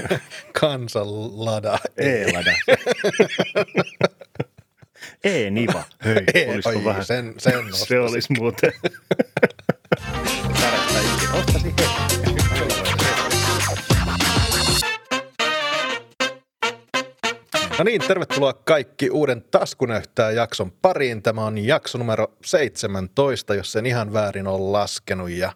Kansanlada. E-lada. E-niva. Hei, Ei, olisiko vähän? sen, sen Se olisi muuten. Ikinä. No niin, tervetuloa kaikki uuden Taskunöyhtää jakson pariin. Tämä on jakso numero 17, jos sen ihan väärin on laskenut. Ja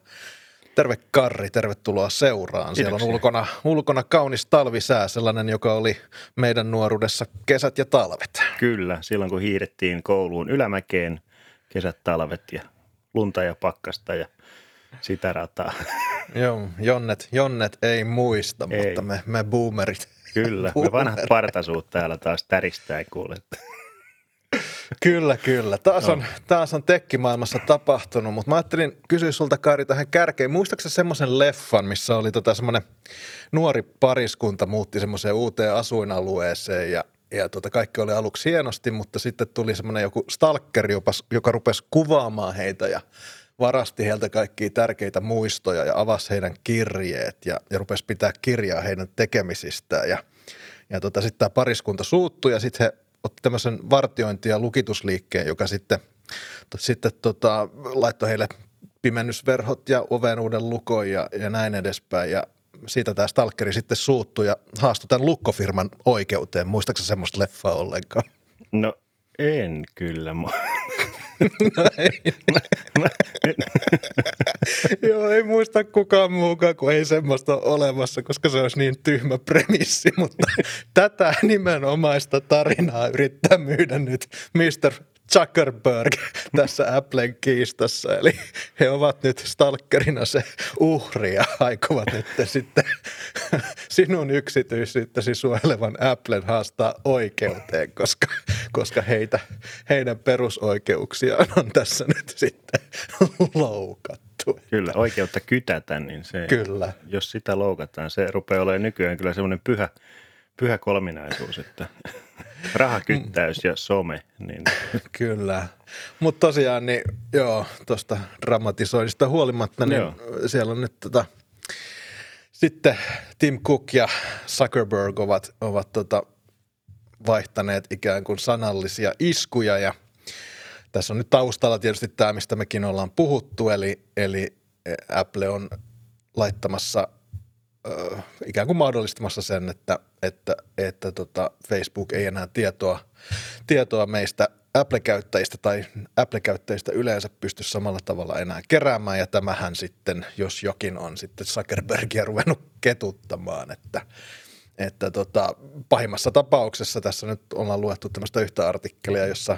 terve Karri, tervetuloa seuraan. Siellä on Kiitoksia. ulkona, ulkona kaunis talvisää, sellainen, joka oli meidän nuoruudessa kesät ja talvet. Kyllä, silloin kun hiirettiin kouluun ylämäkeen, kesät, talvet ja lunta ja pakkasta ja sitä rataa. Joo, Jonnet, Jonnet ei muista, Ei. mutta me, me boomerit. Kyllä, me vanhat partasuut täällä taas täristää kuule. Kyllä, kyllä. Taas on, taas on tekkimaailmassa tapahtunut, mutta mä ajattelin kysyä sulta Kari tähän kärkeen. Muistaakseni semmoisen leffan, missä oli tota semmoinen nuori pariskunta muutti semmoiseen uuteen asuinalueeseen ja, ja tota kaikki oli aluksi hienosti, mutta sitten tuli semmoinen joku stalkeri, joka, joka rupesi kuvaamaan heitä ja varasti heiltä kaikkia tärkeitä muistoja ja avasi heidän kirjeet ja, ja rupesi pitää kirjaa heidän tekemisistään ja ja tota, sitten tämä pariskunta suuttui ja sitten he otti tämmöisen vartiointi- ja lukitusliikkeen, joka sitten, to, sitten tota, laittoi heille pimennysverhot ja oven uuden lukon ja, ja näin edespäin. Ja siitä tämä stalkeri sitten suuttui ja haastoi tämän lukkofirman oikeuteen. Muistaaksä semmoista leffaa ollenkaan? No en kyllä. No. Joo, ei muista kukaan muukaan, kun ei semmoista ole olemassa, koska se olisi niin tyhmä premissi, mutta tätä nimenomaista tarinaa yrittää myydä nyt Mr. Zuckerberg tässä Applen kiistassa. Eli he ovat nyt stalkerina se uhri ja aikovat nyt sitten sinun yksityisyyttäsi suojelevan Applen haastaa oikeuteen, koska, koska heitä, heidän perusoikeuksiaan on tässä nyt sitten loukattu. Kyllä, oikeutta kytätä, niin se, Kyllä. jos sitä loukataan, se rupeaa olemaan nykyään kyllä semmoinen pyhä, pyhä kolminaisuus, että rahakyttäys ja some, niin Kyllä. Mutta tosiaan, niin joo, tuosta dramatisoinnista huolimatta, niin Joo. siellä on nyt tota, sitten Tim Cook ja Zuckerberg ovat, ovat tota, vaihtaneet ikään kuin sanallisia iskuja ja tässä on nyt taustalla tietysti tämä, mistä mekin ollaan puhuttu, eli, eli Apple on laittamassa ikään kuin mahdollistamassa sen, että, että, että tota Facebook ei enää tietoa, tietoa meistä Apple-käyttäjistä tai Apple-käyttäjistä yleensä pysty samalla tavalla enää keräämään, ja tämähän sitten, jos jokin on sitten Zuckerbergia ruvennut ketuttamaan, että, että tota, pahimmassa tapauksessa tässä nyt ollaan luettu tämmöistä yhtä artikkelia, jossa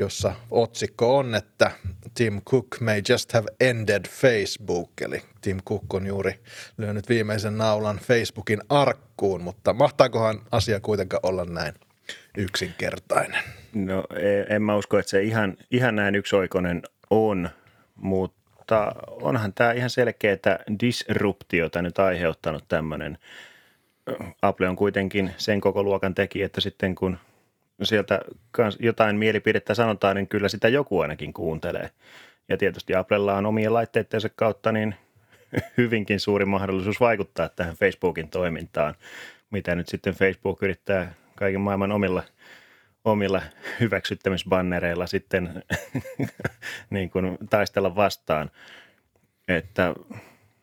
jossa otsikko on, että Tim Cook may just have ended Facebook, eli Tim Cook on juuri lyönyt viimeisen naulan Facebookin arkkuun, mutta mahtaakohan asia kuitenkaan olla näin yksinkertainen? no e- en mä usko, että se ihan, ihan näin yksioikoinen on, mutta onhan tämä ihan selkeää disruptiota nyt aiheuttanut tämmöinen. Apple on kuitenkin sen koko luokan tekijä, että sitten kun sieltä jotain mielipidettä sanotaan, niin kyllä sitä joku ainakin kuuntelee. Ja tietysti Applella on omien laitteittensa kautta niin hyvinkin suuri mahdollisuus vaikuttaa tähän Facebookin toimintaan, mitä nyt sitten Facebook yrittää kaiken maailman omilla, omilla hyväksyttämisbannereilla sitten niin kuin taistella vastaan. Että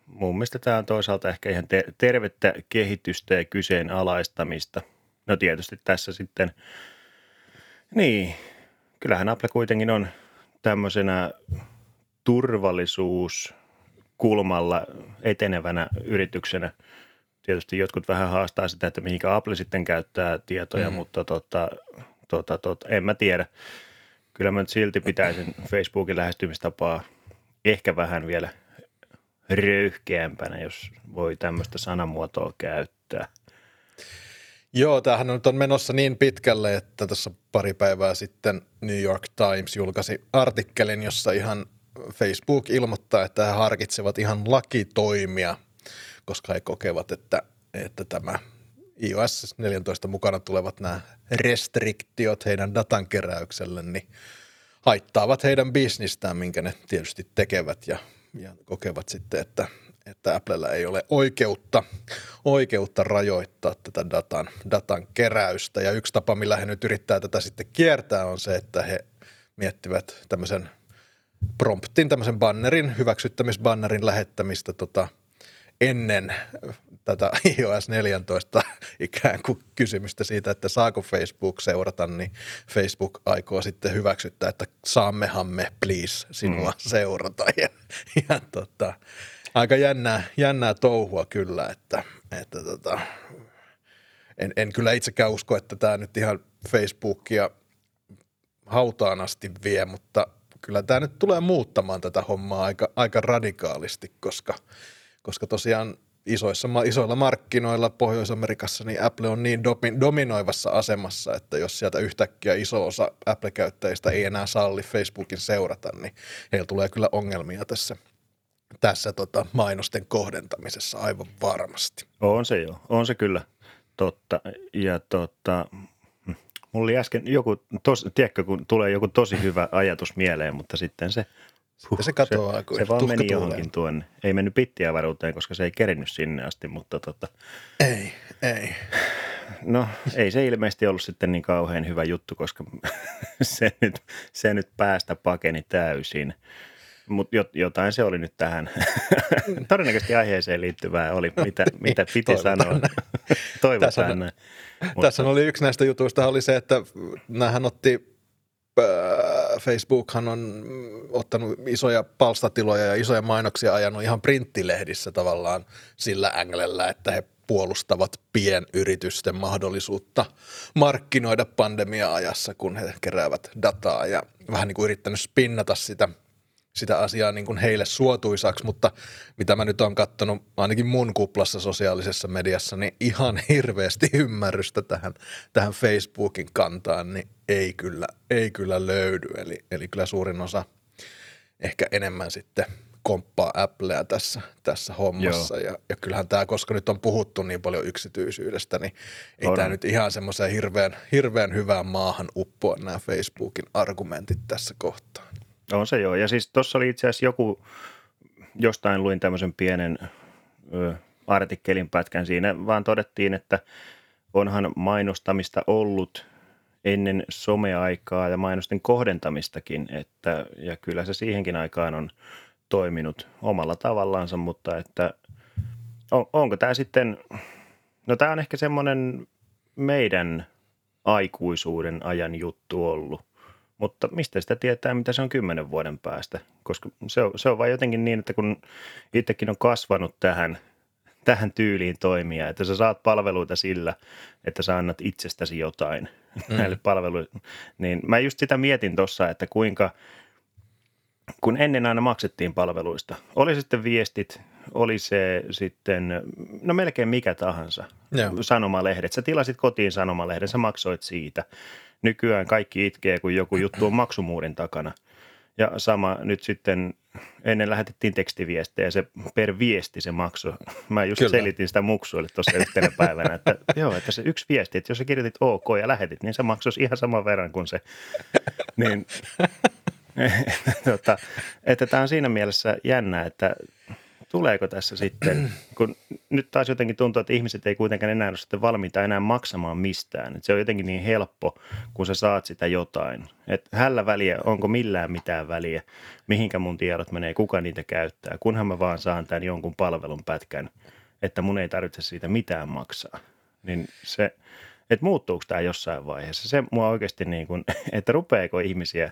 mun mielestä tämä on toisaalta ehkä ihan te- tervettä kehitystä ja kyseenalaistamista. No tietysti tässä sitten, niin, kyllähän Apple kuitenkin on tämmöisenä turvallisuuskulmalla etenevänä yrityksenä. Tietysti jotkut vähän haastaa sitä, että mihinkä Apple sitten käyttää tietoja, mm. mutta tota, tota, tota, en mä tiedä. Kyllä mä nyt silti pitäisin Facebookin lähestymistapaa ehkä vähän vielä röyhkeämpänä, jos voi tämmöistä sanamuotoa käyttää. Joo, tämähän nyt on menossa niin pitkälle, että tässä pari päivää sitten New York Times julkaisi artikkelin, jossa ihan Facebook ilmoittaa, että he harkitsevat ihan lakitoimia, koska he kokevat, että, että tämä iOS 14 mukana tulevat nämä restriktiot heidän datan keräykselle, niin haittaavat heidän bisnistään, minkä ne tietysti tekevät ja, ja kokevat sitten, että, että Applella ei ole oikeutta, oikeutta rajoittaa tätä datan, datan keräystä. Ja yksi tapa, millä he nyt yrittää tätä sitten kiertää, on se, että he miettivät tämmöisen promptin, tämmöisen bannerin, hyväksyttämisbannerin lähettämistä tota, ennen tätä iOS 14 ikään kuin kysymystä siitä, että saako Facebook seurata, niin Facebook aikoo sitten hyväksyttää, että saammehan me please sinua mm. seurata. Ja, ja tota, aika jännää, jännää touhua kyllä, että, että tota, en, en kyllä itsekään usko, että tämä nyt ihan Facebookia hautaan asti vie, mutta kyllä tämä nyt tulee muuttamaan tätä hommaa aika, aika radikaalisti, koska, koska tosiaan isoissa, isoilla markkinoilla Pohjois-Amerikassa niin Apple on niin dominoivassa asemassa, että jos sieltä yhtäkkiä iso osa Apple-käyttäjistä ei enää salli Facebookin seurata, niin heillä tulee kyllä ongelmia tässä, tässä tota mainosten kohdentamisessa aivan varmasti. On se jo, on se kyllä totta. Ja tota, mulla oli äsken joku, tos, tiedätkö, kun tulee joku tosi hyvä ajatus mieleen, mutta sitten se – Huh, se katoaa, se, se vaan meni johonkin tuonne. Ei mennyt pittiavaruuteen, koska se ei kerinnyt sinne asti, mutta tota... Ei, ei. No ei se ilmeisesti ollut sitten niin kauhean hyvä juttu, koska se nyt, se nyt päästä pakeni täysin. Mutta jotain se oli nyt tähän. Todennäköisesti aiheeseen liittyvää oli, mitä, mitä piti sanoa. Toivotaan tässä, näin. Tässä oli yksi näistä jutuista oli se, että nämähän otti Facebookhan on ottanut isoja palstatiloja ja isoja mainoksia ajanut ihan printtilehdissä tavallaan sillä änglellä, että he puolustavat pienyritysten mahdollisuutta markkinoida pandemia-ajassa, kun he keräävät dataa ja vähän niin kuin yrittänyt spinnata sitä – sitä asiaa niin kuin heille suotuisaksi, mutta mitä mä nyt oon katsonut ainakin mun kuplassa sosiaalisessa mediassa, niin ihan hirveästi ymmärrystä tähän, tähän Facebookin kantaan, niin ei kyllä, ei kyllä löydy. Eli, eli kyllä suurin osa ehkä enemmän sitten komppaa Applea tässä, tässä hommassa. Ja, ja kyllähän tämä, koska nyt on puhuttu niin paljon yksityisyydestä, niin ei tämä nyt ihan semmoiseen hirveän, hirveän hyvään maahan uppoa nämä Facebookin argumentit tässä kohtaa. On se joo. Ja siis tuossa oli itse asiassa joku, jostain luin tämmöisen pienen ö, artikkelin pätkän siinä, vaan todettiin, että onhan mainostamista ollut ennen someaikaa ja mainosten kohdentamistakin, että, ja kyllä se siihenkin aikaan on toiminut omalla tavallaansa, mutta että on, onko tämä sitten, no tämä on ehkä semmoinen meidän aikuisuuden ajan juttu ollut, mutta mistä sitä tietää, mitä se on kymmenen vuoden päästä? Koska se on, se on vain jotenkin niin, että kun itsekin on kasvanut tähän, tähän tyyliin toimia, että sä saat palveluita sillä, että sä annat itsestäsi jotain mm. näille palveluille, niin mä just sitä mietin tuossa, että kuinka, kun ennen aina maksettiin palveluista, oli sitten viestit, oli se sitten, no melkein mikä tahansa, Joo. sanomalehdet. Sä tilasit kotiin sanomalehden, sä maksoit siitä – nykyään kaikki itkee, kun joku juttu on maksumuurin takana. Ja sama nyt sitten, ennen lähetettiin tekstiviestejä, se per viesti se maksu. Mä just Kyllä. selitin sitä muksuille tuossa yhtenä päivänä, että joo, että se yksi viesti, että jos sä kirjoitit OK ja lähetit, niin se maksuisi ihan saman verran kuin se. Niin, tota, että tämä on siinä mielessä jännä, että tuleeko tässä sitten, kun nyt taas jotenkin tuntuu, että ihmiset ei kuitenkaan enää ole sitten valmiita enää maksamaan mistään. Että se on jotenkin niin helppo, kun sä saat sitä jotain. Että hällä väliä, onko millään mitään väliä, mihinkä mun tiedot menee, kuka niitä käyttää, kunhan mä vaan saan tämän jonkun palvelun pätkän, että mun ei tarvitse siitä mitään maksaa. Niin se, että muuttuuko tämä jossain vaiheessa. Se mua oikeasti niin kuin, että rupeeko ihmisiä,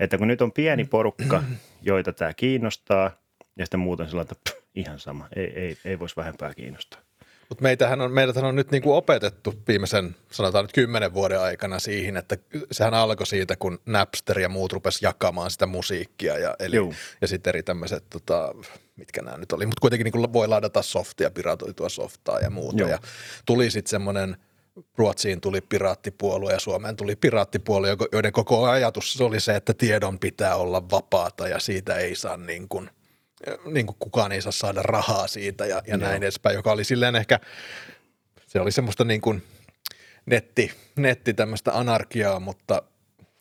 että kun nyt on pieni porukka, joita tämä kiinnostaa – ja sitten muuten sellainen, että pff, ihan sama, ei, ei, ei voisi vähempää kiinnostaa. Mutta meitähän on, meidäthän on nyt niinku opetettu viimeisen, sanotaan nyt kymmenen vuoden aikana siihen, että sehän alkoi siitä, kun Napster ja muut rupesi jakamaan sitä musiikkia ja, eli, ja sitten eri tämmöiset, tota, mitkä nämä nyt oli, mutta kuitenkin niinku voi ladata softia, piratoitua softaa ja muuta. Joo. Ja tuli sitten semmoinen, Ruotsiin tuli piraattipuolue ja Suomeen tuli piraattipuolue, joiden koko ajatus oli se, että tiedon pitää olla vapaata ja siitä ei saa niin kuin – niin kuin kukaan ei saa saada rahaa siitä ja, ja näin edespäin, joka oli silleen ehkä, se oli semmoista niin kuin netti, netti tämmöistä anarkiaa, mutta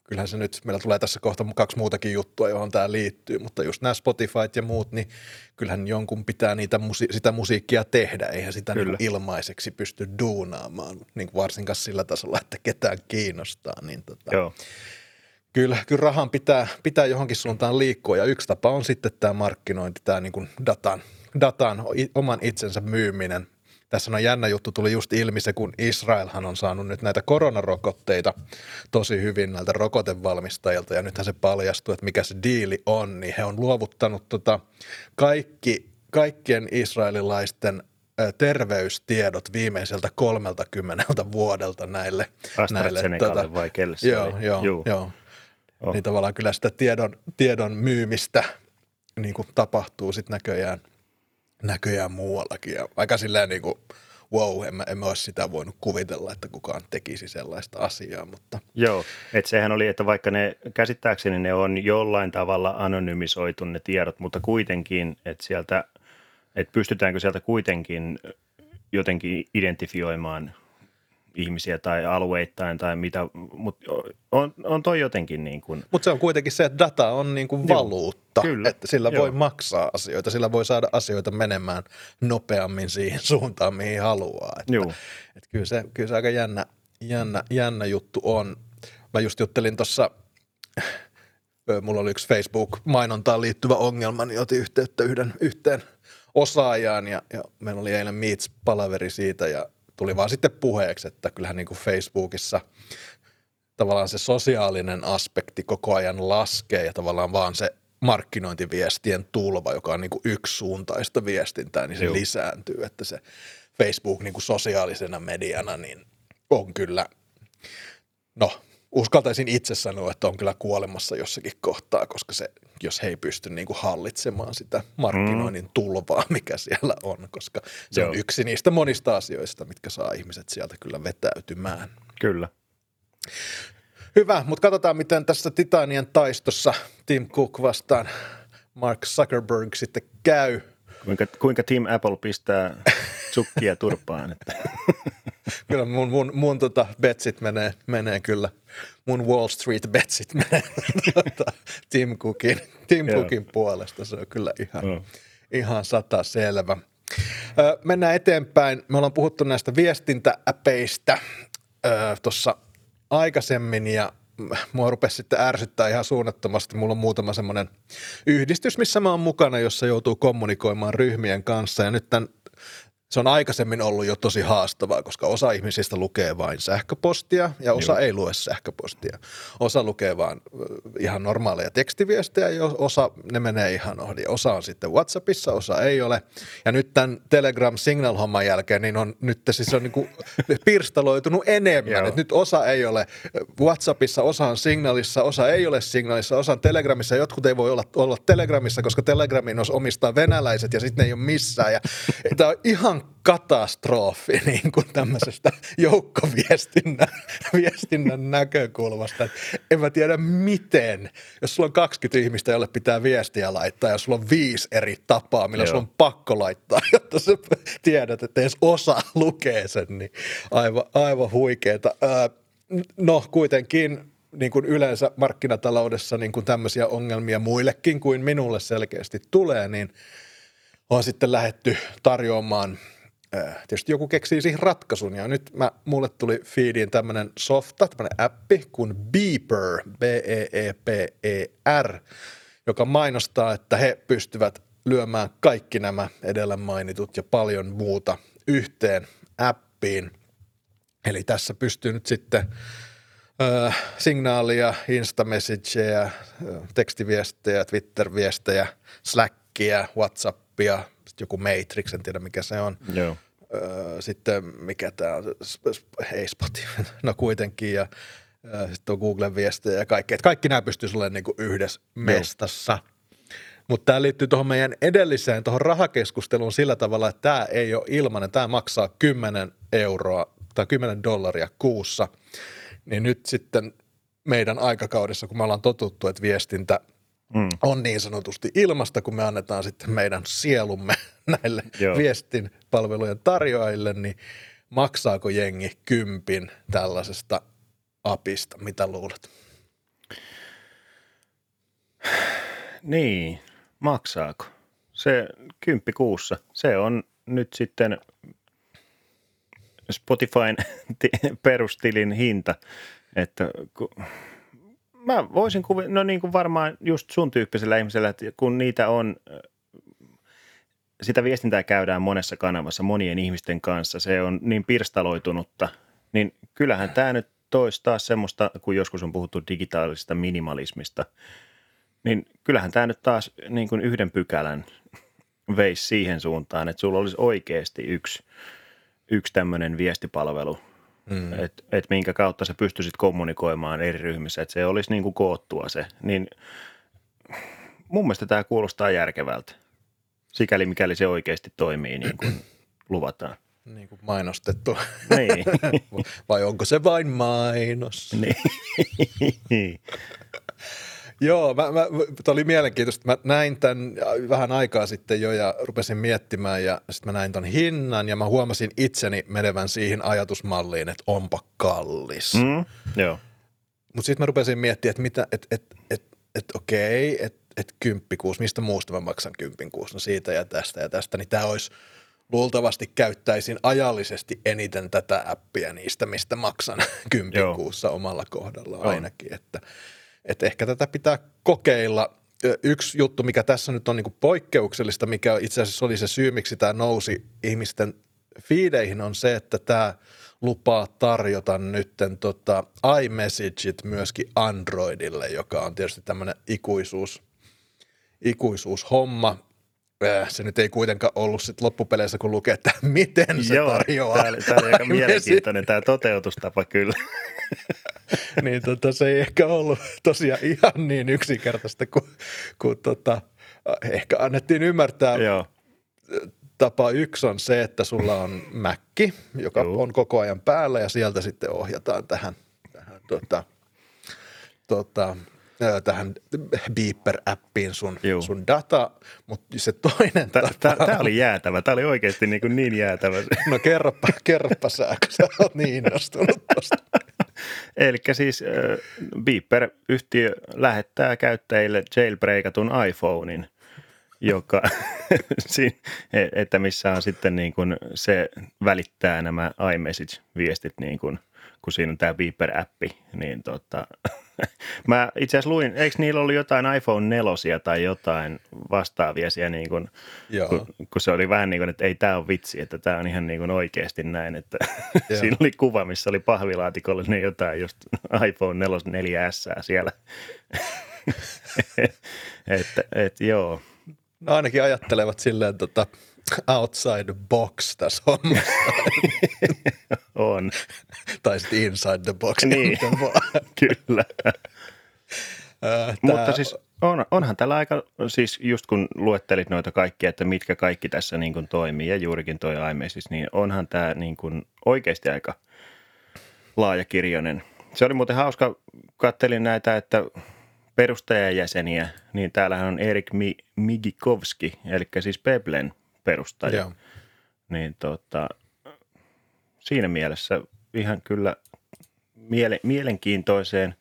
kyllähän se nyt, meillä tulee tässä kohta kaksi muutakin juttua, johon tämä liittyy, mutta just nämä Spotify ja muut, niin kyllähän jonkun pitää niitä musi- sitä musiikkia tehdä, eihän sitä niin ilmaiseksi pysty duunaamaan, niin varsinkaan sillä tasolla, että ketään kiinnostaa. Niin tota, Joo. Kyllä, kyllä rahan pitää, pitää johonkin suuntaan liikkua ja yksi tapa on sitten tämä markkinointi, tämä niin kuin datan, datan oman itsensä myyminen. Tässä on jännä juttu, tuli just ilmi se, kun Israelhan on saanut nyt näitä koronarokotteita tosi hyvin näiltä rokotevalmistajilta ja nythän se paljastui, että mikä se diili on, niin he on luovuttanut tota kaikki, kaikkien israelilaisten terveystiedot viimeiseltä 30 vuodelta näille. näille tota, vai kelle se joo, oli? Joo, Juu. joo. Oh. Niin tavallaan kyllä sitä tiedon, tiedon myymistä niin kuin tapahtuu sitten näköjään, näköjään muuallakin. Ja aika silleen niin kuin, wow, en mä, en mä olisi sitä voinut kuvitella, että kukaan tekisi sellaista asiaa. Mutta. Joo, että sehän oli, että vaikka ne käsittääkseni ne on jollain tavalla anonymisoitu ne tiedot, mutta kuitenkin, että sieltä, että pystytäänkö sieltä kuitenkin jotenkin identifioimaan ihmisiä tai alueittain tai mitä, mutta on, on toi jotenkin niin kuin. Mutta se on kuitenkin se, että data on niin kuin valuutta, Kyllä. että sillä Joo. voi maksaa asioita, sillä voi saada asioita menemään nopeammin siihen suuntaan, mihin haluaa. Että, Joo. Että kyllä, se, kyllä se aika jännä, jännä, jännä juttu on. Mä just juttelin tuossa, mulla oli yksi Facebook-mainontaan liittyvä ongelma, niin otin yhteyttä yhden yhteen osaajaan ja, ja meillä oli eilen Meets-palaveri siitä ja tuli vaan sitten puheeksi, että kyllähän niin kuin Facebookissa tavallaan se sosiaalinen aspekti koko ajan laskee ja tavallaan vaan se markkinointiviestien tulva, joka on niin kuin yksisuuntaista viestintää, niin se Joo. lisääntyy, että se Facebook niin kuin sosiaalisena mediana niin on kyllä, no uskaltaisin itse sanoa, että on kyllä kuolemassa jossakin kohtaa, koska se, jos he ei pysty niin kuin hallitsemaan sitä markkinoinnin mm. tulvaa, mikä siellä on, koska se Joo. on yksi niistä monista asioista, mitkä saa ihmiset sieltä kyllä vetäytymään. Kyllä. Hyvä, mutta katsotaan, miten tässä Titanien taistossa Tim Cook vastaan Mark Zuckerberg sitten käy. Kuinka, kuinka Tim Apple pistää sukkia turpaan? Että. kyllä mun, mun, mun tota betsit menee, menee kyllä. Mun Wall Street betsit menee tota, Tim Cookin, Tim Cookin puolesta. Se on kyllä ihan, no. ihan sata selvä. Ö, mennään eteenpäin. Me ollaan puhuttu näistä viestintääpeistä tuossa aikaisemmin ja mua rupesi sitten ärsyttää ihan suunnattomasti. Mulla on muutama semmoinen yhdistys, missä mä oon mukana, jossa joutuu kommunikoimaan ryhmien kanssa. Ja nyt tämän se on aikaisemmin ollut jo tosi haastavaa, koska osa ihmisistä lukee vain sähköpostia ja osa Joo. ei lue sähköpostia. Osa lukee vain ihan normaaleja tekstiviestejä ja osa ne menee ihan ohi. Osa on sitten WhatsAppissa, osa ei ole. Ja nyt tämän Telegram Signal-homman jälkeen niin on nyt siis on niin kuin pirstaloitunut enemmän. Et nyt osa ei ole WhatsAppissa, osa on Signalissa, osa ei ole Signalissa, osa on Telegramissa. Jotkut ei voi olla, olla Telegramissa, koska Telegramin omistaa venäläiset ja sitten ne ei ole missään. Ja tämä on ihan katastrofi niin kuin tämmöisestä joukkoviestinnän viestinnän näkökulmasta. Että en mä tiedä miten, jos sulla on 20 ihmistä, jolle pitää viestiä laittaa ja sulla on viisi eri tapaa, millä Joo. sulla on pakko laittaa, jotta sä tiedät, että edes osa lukee sen, niin aivan, aivan huikeeta. no kuitenkin niin kuin yleensä markkinataloudessa niin kuin tämmöisiä ongelmia muillekin kuin minulle selkeästi tulee, niin on sitten lähetty tarjoamaan Äh, tietysti joku keksii siihen ratkaisun ja nyt mä, mulle tuli feediin tämmöinen softa, tämmöinen appi kuin Beeper, B-E-E-P-E-R, joka mainostaa, että he pystyvät lyömään kaikki nämä edellä mainitut ja paljon muuta yhteen appiin. Eli tässä pystyy nyt sitten äh, signaalia, Insta-messageja, äh, tekstiviestejä, Twitter-viestejä, Slackia, Whatsappia, joku Matrix, en tiedä mikä se on. Joo. sitten mikä tämä on, ei Spotify, no kuitenkin, ja sitten on Googlen viestejä ja kaikki. Että kaikki nämä pystyisi olemaan niin kuin yhdessä mestassa. Mutta tämä liittyy tuohon meidän edelliseen, tuohon rahakeskusteluun sillä tavalla, että tämä ei ole ilmainen. Tämä maksaa 10 euroa tai 10 dollaria kuussa. Niin nyt sitten meidän aikakaudessa, kun me ollaan totuttu, että viestintä – mm. on niin sanotusti ilmasta, kun me annetaan sitten meidän sielumme näille Joo. viestin palvelujen tarjoajille, niin maksaako jengi kympin tällaisesta apista? Mitä luulet? Niin, maksaako? Se kymppi kuussa, se on nyt sitten Spotifyn perustilin hinta, että mä voisin kuvitella, no niin kuin varmaan just sun tyyppisellä ihmisellä, että kun niitä on, sitä viestintää käydään monessa kanavassa monien ihmisten kanssa, se on niin pirstaloitunutta, niin kyllähän tämä nyt toisi taas semmoista, kun joskus on puhuttu digitaalisesta minimalismista, niin kyllähän tämä nyt taas niin kuin yhden pykälän veisi siihen suuntaan, että sulla olisi oikeasti yksi, yksi tämmöinen viestipalvelu, mm. että et minkä kautta sä pystyisit kommunikoimaan eri ryhmissä, että se olisi niin kuin koottua se. Niin mun mielestä tämä kuulostaa järkevältä, sikäli mikäli se oikeasti toimii niin kuin luvataan. Niin kuin mainostettu. Niin. Vai onko se vain mainos? Niin. Joo, mä, mä, oli mielenkiintoista. Mä näin tämän vähän aikaa sitten jo ja rupesin miettimään ja sitten mä näin ton hinnan ja mä huomasin itseni menevän siihen ajatusmalliin, että onpa kallis. Mm, joo. Mutta sitten mä rupesin miettimään, että mitä, että et, et, et, okei, että et kymppikuus, mistä muusta mä maksan kymppikuus, no siitä ja tästä ja tästä, niin tämä olisi luultavasti käyttäisin ajallisesti eniten tätä appia niistä, mistä maksan kymppikuussa omalla kohdalla ainakin, että – että ehkä tätä pitää kokeilla. Yksi juttu, mikä tässä nyt on niin poikkeuksellista, mikä itse asiassa oli se syy, miksi tämä nousi ihmisten fiideihin, on se, että tämä lupaa tarjota nytten tota iMessageit myöskin Androidille, joka on tietysti tämmöinen ikuisuus, ikuisuushomma. Se nyt ei kuitenkaan ollut sit loppupeleissä, kun lukee, että miten se Joo, tarjoaa. Tämä oli, tämä oli aika mielenkiintoinen tämä toteutustapa kyllä. niin tota, se ei ehkä ollut tosiaan ihan niin yksinkertaista kuin, kuin tota, ehkä annettiin ymmärtää. Joo. Tapa yksi on se, että sulla on Mäkki, joka Joo. on koko ajan päällä ja sieltä sitten ohjataan tähän, tähän, tota, tota, tähän Beeper-appiin sun, sun data, mutta se toinen Tämä tapa... oli jäätävä, tämä oli oikeasti niin, kuin niin jäätävä. No kerropa, kerropa sä, kun sä oot niin innostunut tuosta. Eli siis äh, Beeper-yhtiö lähettää käyttäjille jailbreakatun iPhonein, joka, että missä on sitten niin kuin se välittää nämä iMessage-viestit, niin kuin, kun siinä on tämä Beeper-appi, niin tota, Mä itse asiassa luin, eikö niillä ollut jotain iPhone 4 tai jotain vastaavia siellä, niin kuin, kun, kun, se oli vähän niin kuin, että ei tämä ole vitsi, että tämä on ihan niin kuin oikeasti näin, että siinä oli kuva, missä oli pahvilaatikolle ne jotain just iPhone 4, 4S siellä. että et, joo. No ainakin ajattelevat silleen tota, outside the box tässä hommassa. on. tai sitten inside the box. Niin, kyllä. Tää... Mutta siis on, onhan tällä aika, siis just kun luettelit noita kaikkia, että mitkä kaikki tässä niin kuin toimii ja juurikin toi iMessage, niin onhan tämä niin kuin oikeasti aika laajakirjoinen. Se oli muuten hauska, kattelin näitä, että perustajajäseniä, niin täällähän on Erik Migikovski, eli siis Peblen perustaja. Joo. Niin tota, siinä mielessä ihan kyllä miele, mielenkiintoiseen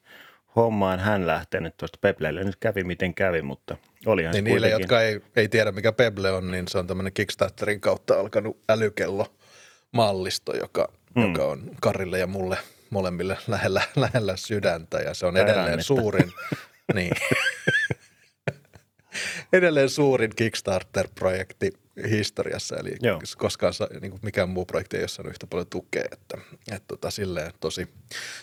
hommaan hän lähtenyt tuosta Peblelle. Nyt kävi miten kävi, mutta olihan niin niille, jotka ei, ei tiedä mikä Peble on, niin se on tämmöinen Kickstarterin kautta alkanut älykello mallisto, joka, mm. joka on Karille ja mulle molemmille lähellä, lähellä sydäntä ja se on edelleen suurin. niin. edelleen suurin Kickstarter-projekti historiassa, eli Joo. koskaan niin kuin mikään muu projekti ei ole saanut yhtä paljon tukea, että, että tota, silleen tosi,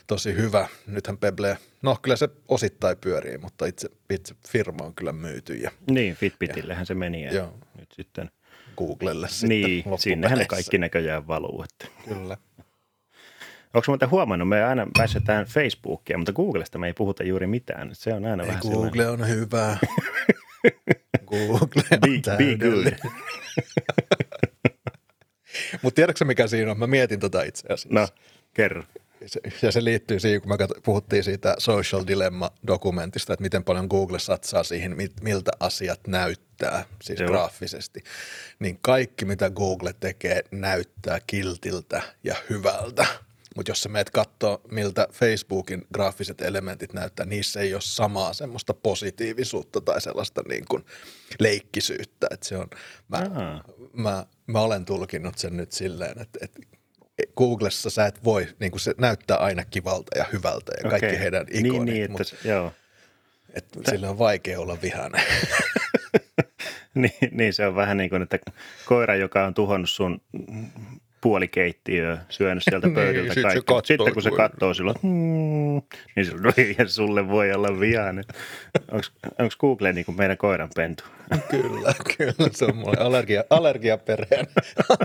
tosi hyvä. Nythän Pebble, no kyllä se osittain pyörii, mutta itse, itse firma on kyllä myyty. Ja, niin, Fitbitillehän ja, se meni ja joo. nyt sitten Googlelle sitten Niin, sinnehän ne kaikki näköjään valuu. Että. Kyllä. Onko muuten huomannut, me aina pääsetään Facebookia, mutta Googlesta me ei puhuta juuri mitään. Se on aina ei, vähän Google sellainen. on hyvä. Google be, be good. Mutta tiedätkö mikä siinä on? Mä mietin tota itse asiassa. No, kerro. Ja se liittyy siihen, kun me puhuttiin siitä social dilemma-dokumentista, että miten paljon Google satsaa siihen, miltä asiat näyttää, siis Joo. graafisesti. Niin kaikki, mitä Google tekee, näyttää kiltiltä ja hyvältä. Mutta jos sä meet katsoa, miltä Facebookin graafiset elementit näyttää, niissä ei ole samaa semmoista positiivisuutta tai sellaista niin kuin leikkisyyttä. Että se on, mä, mä, mä, olen tulkinnut sen nyt silleen, että, että Googlessa sä et voi, niin kuin se näyttää aina kivalta ja hyvältä ja kaikki okay. heidän ikonit. Niin, niin että, mutta, joo. Että sillä on vaikea olla vihainen. niin, niin, se on vähän niin kuin, että koira, joka on tuhonnut sun puolikeittiöä, syönyt sieltä niin, pöydältä niin, kaikki. Sitten, sitten kun se katsoo silloin, hmm, niin se, sulle voi olla vihainen. Onko Google niin kuin meidän koiran pentu? Kyllä, kyllä. Se on mulle allergia, allergiaperheen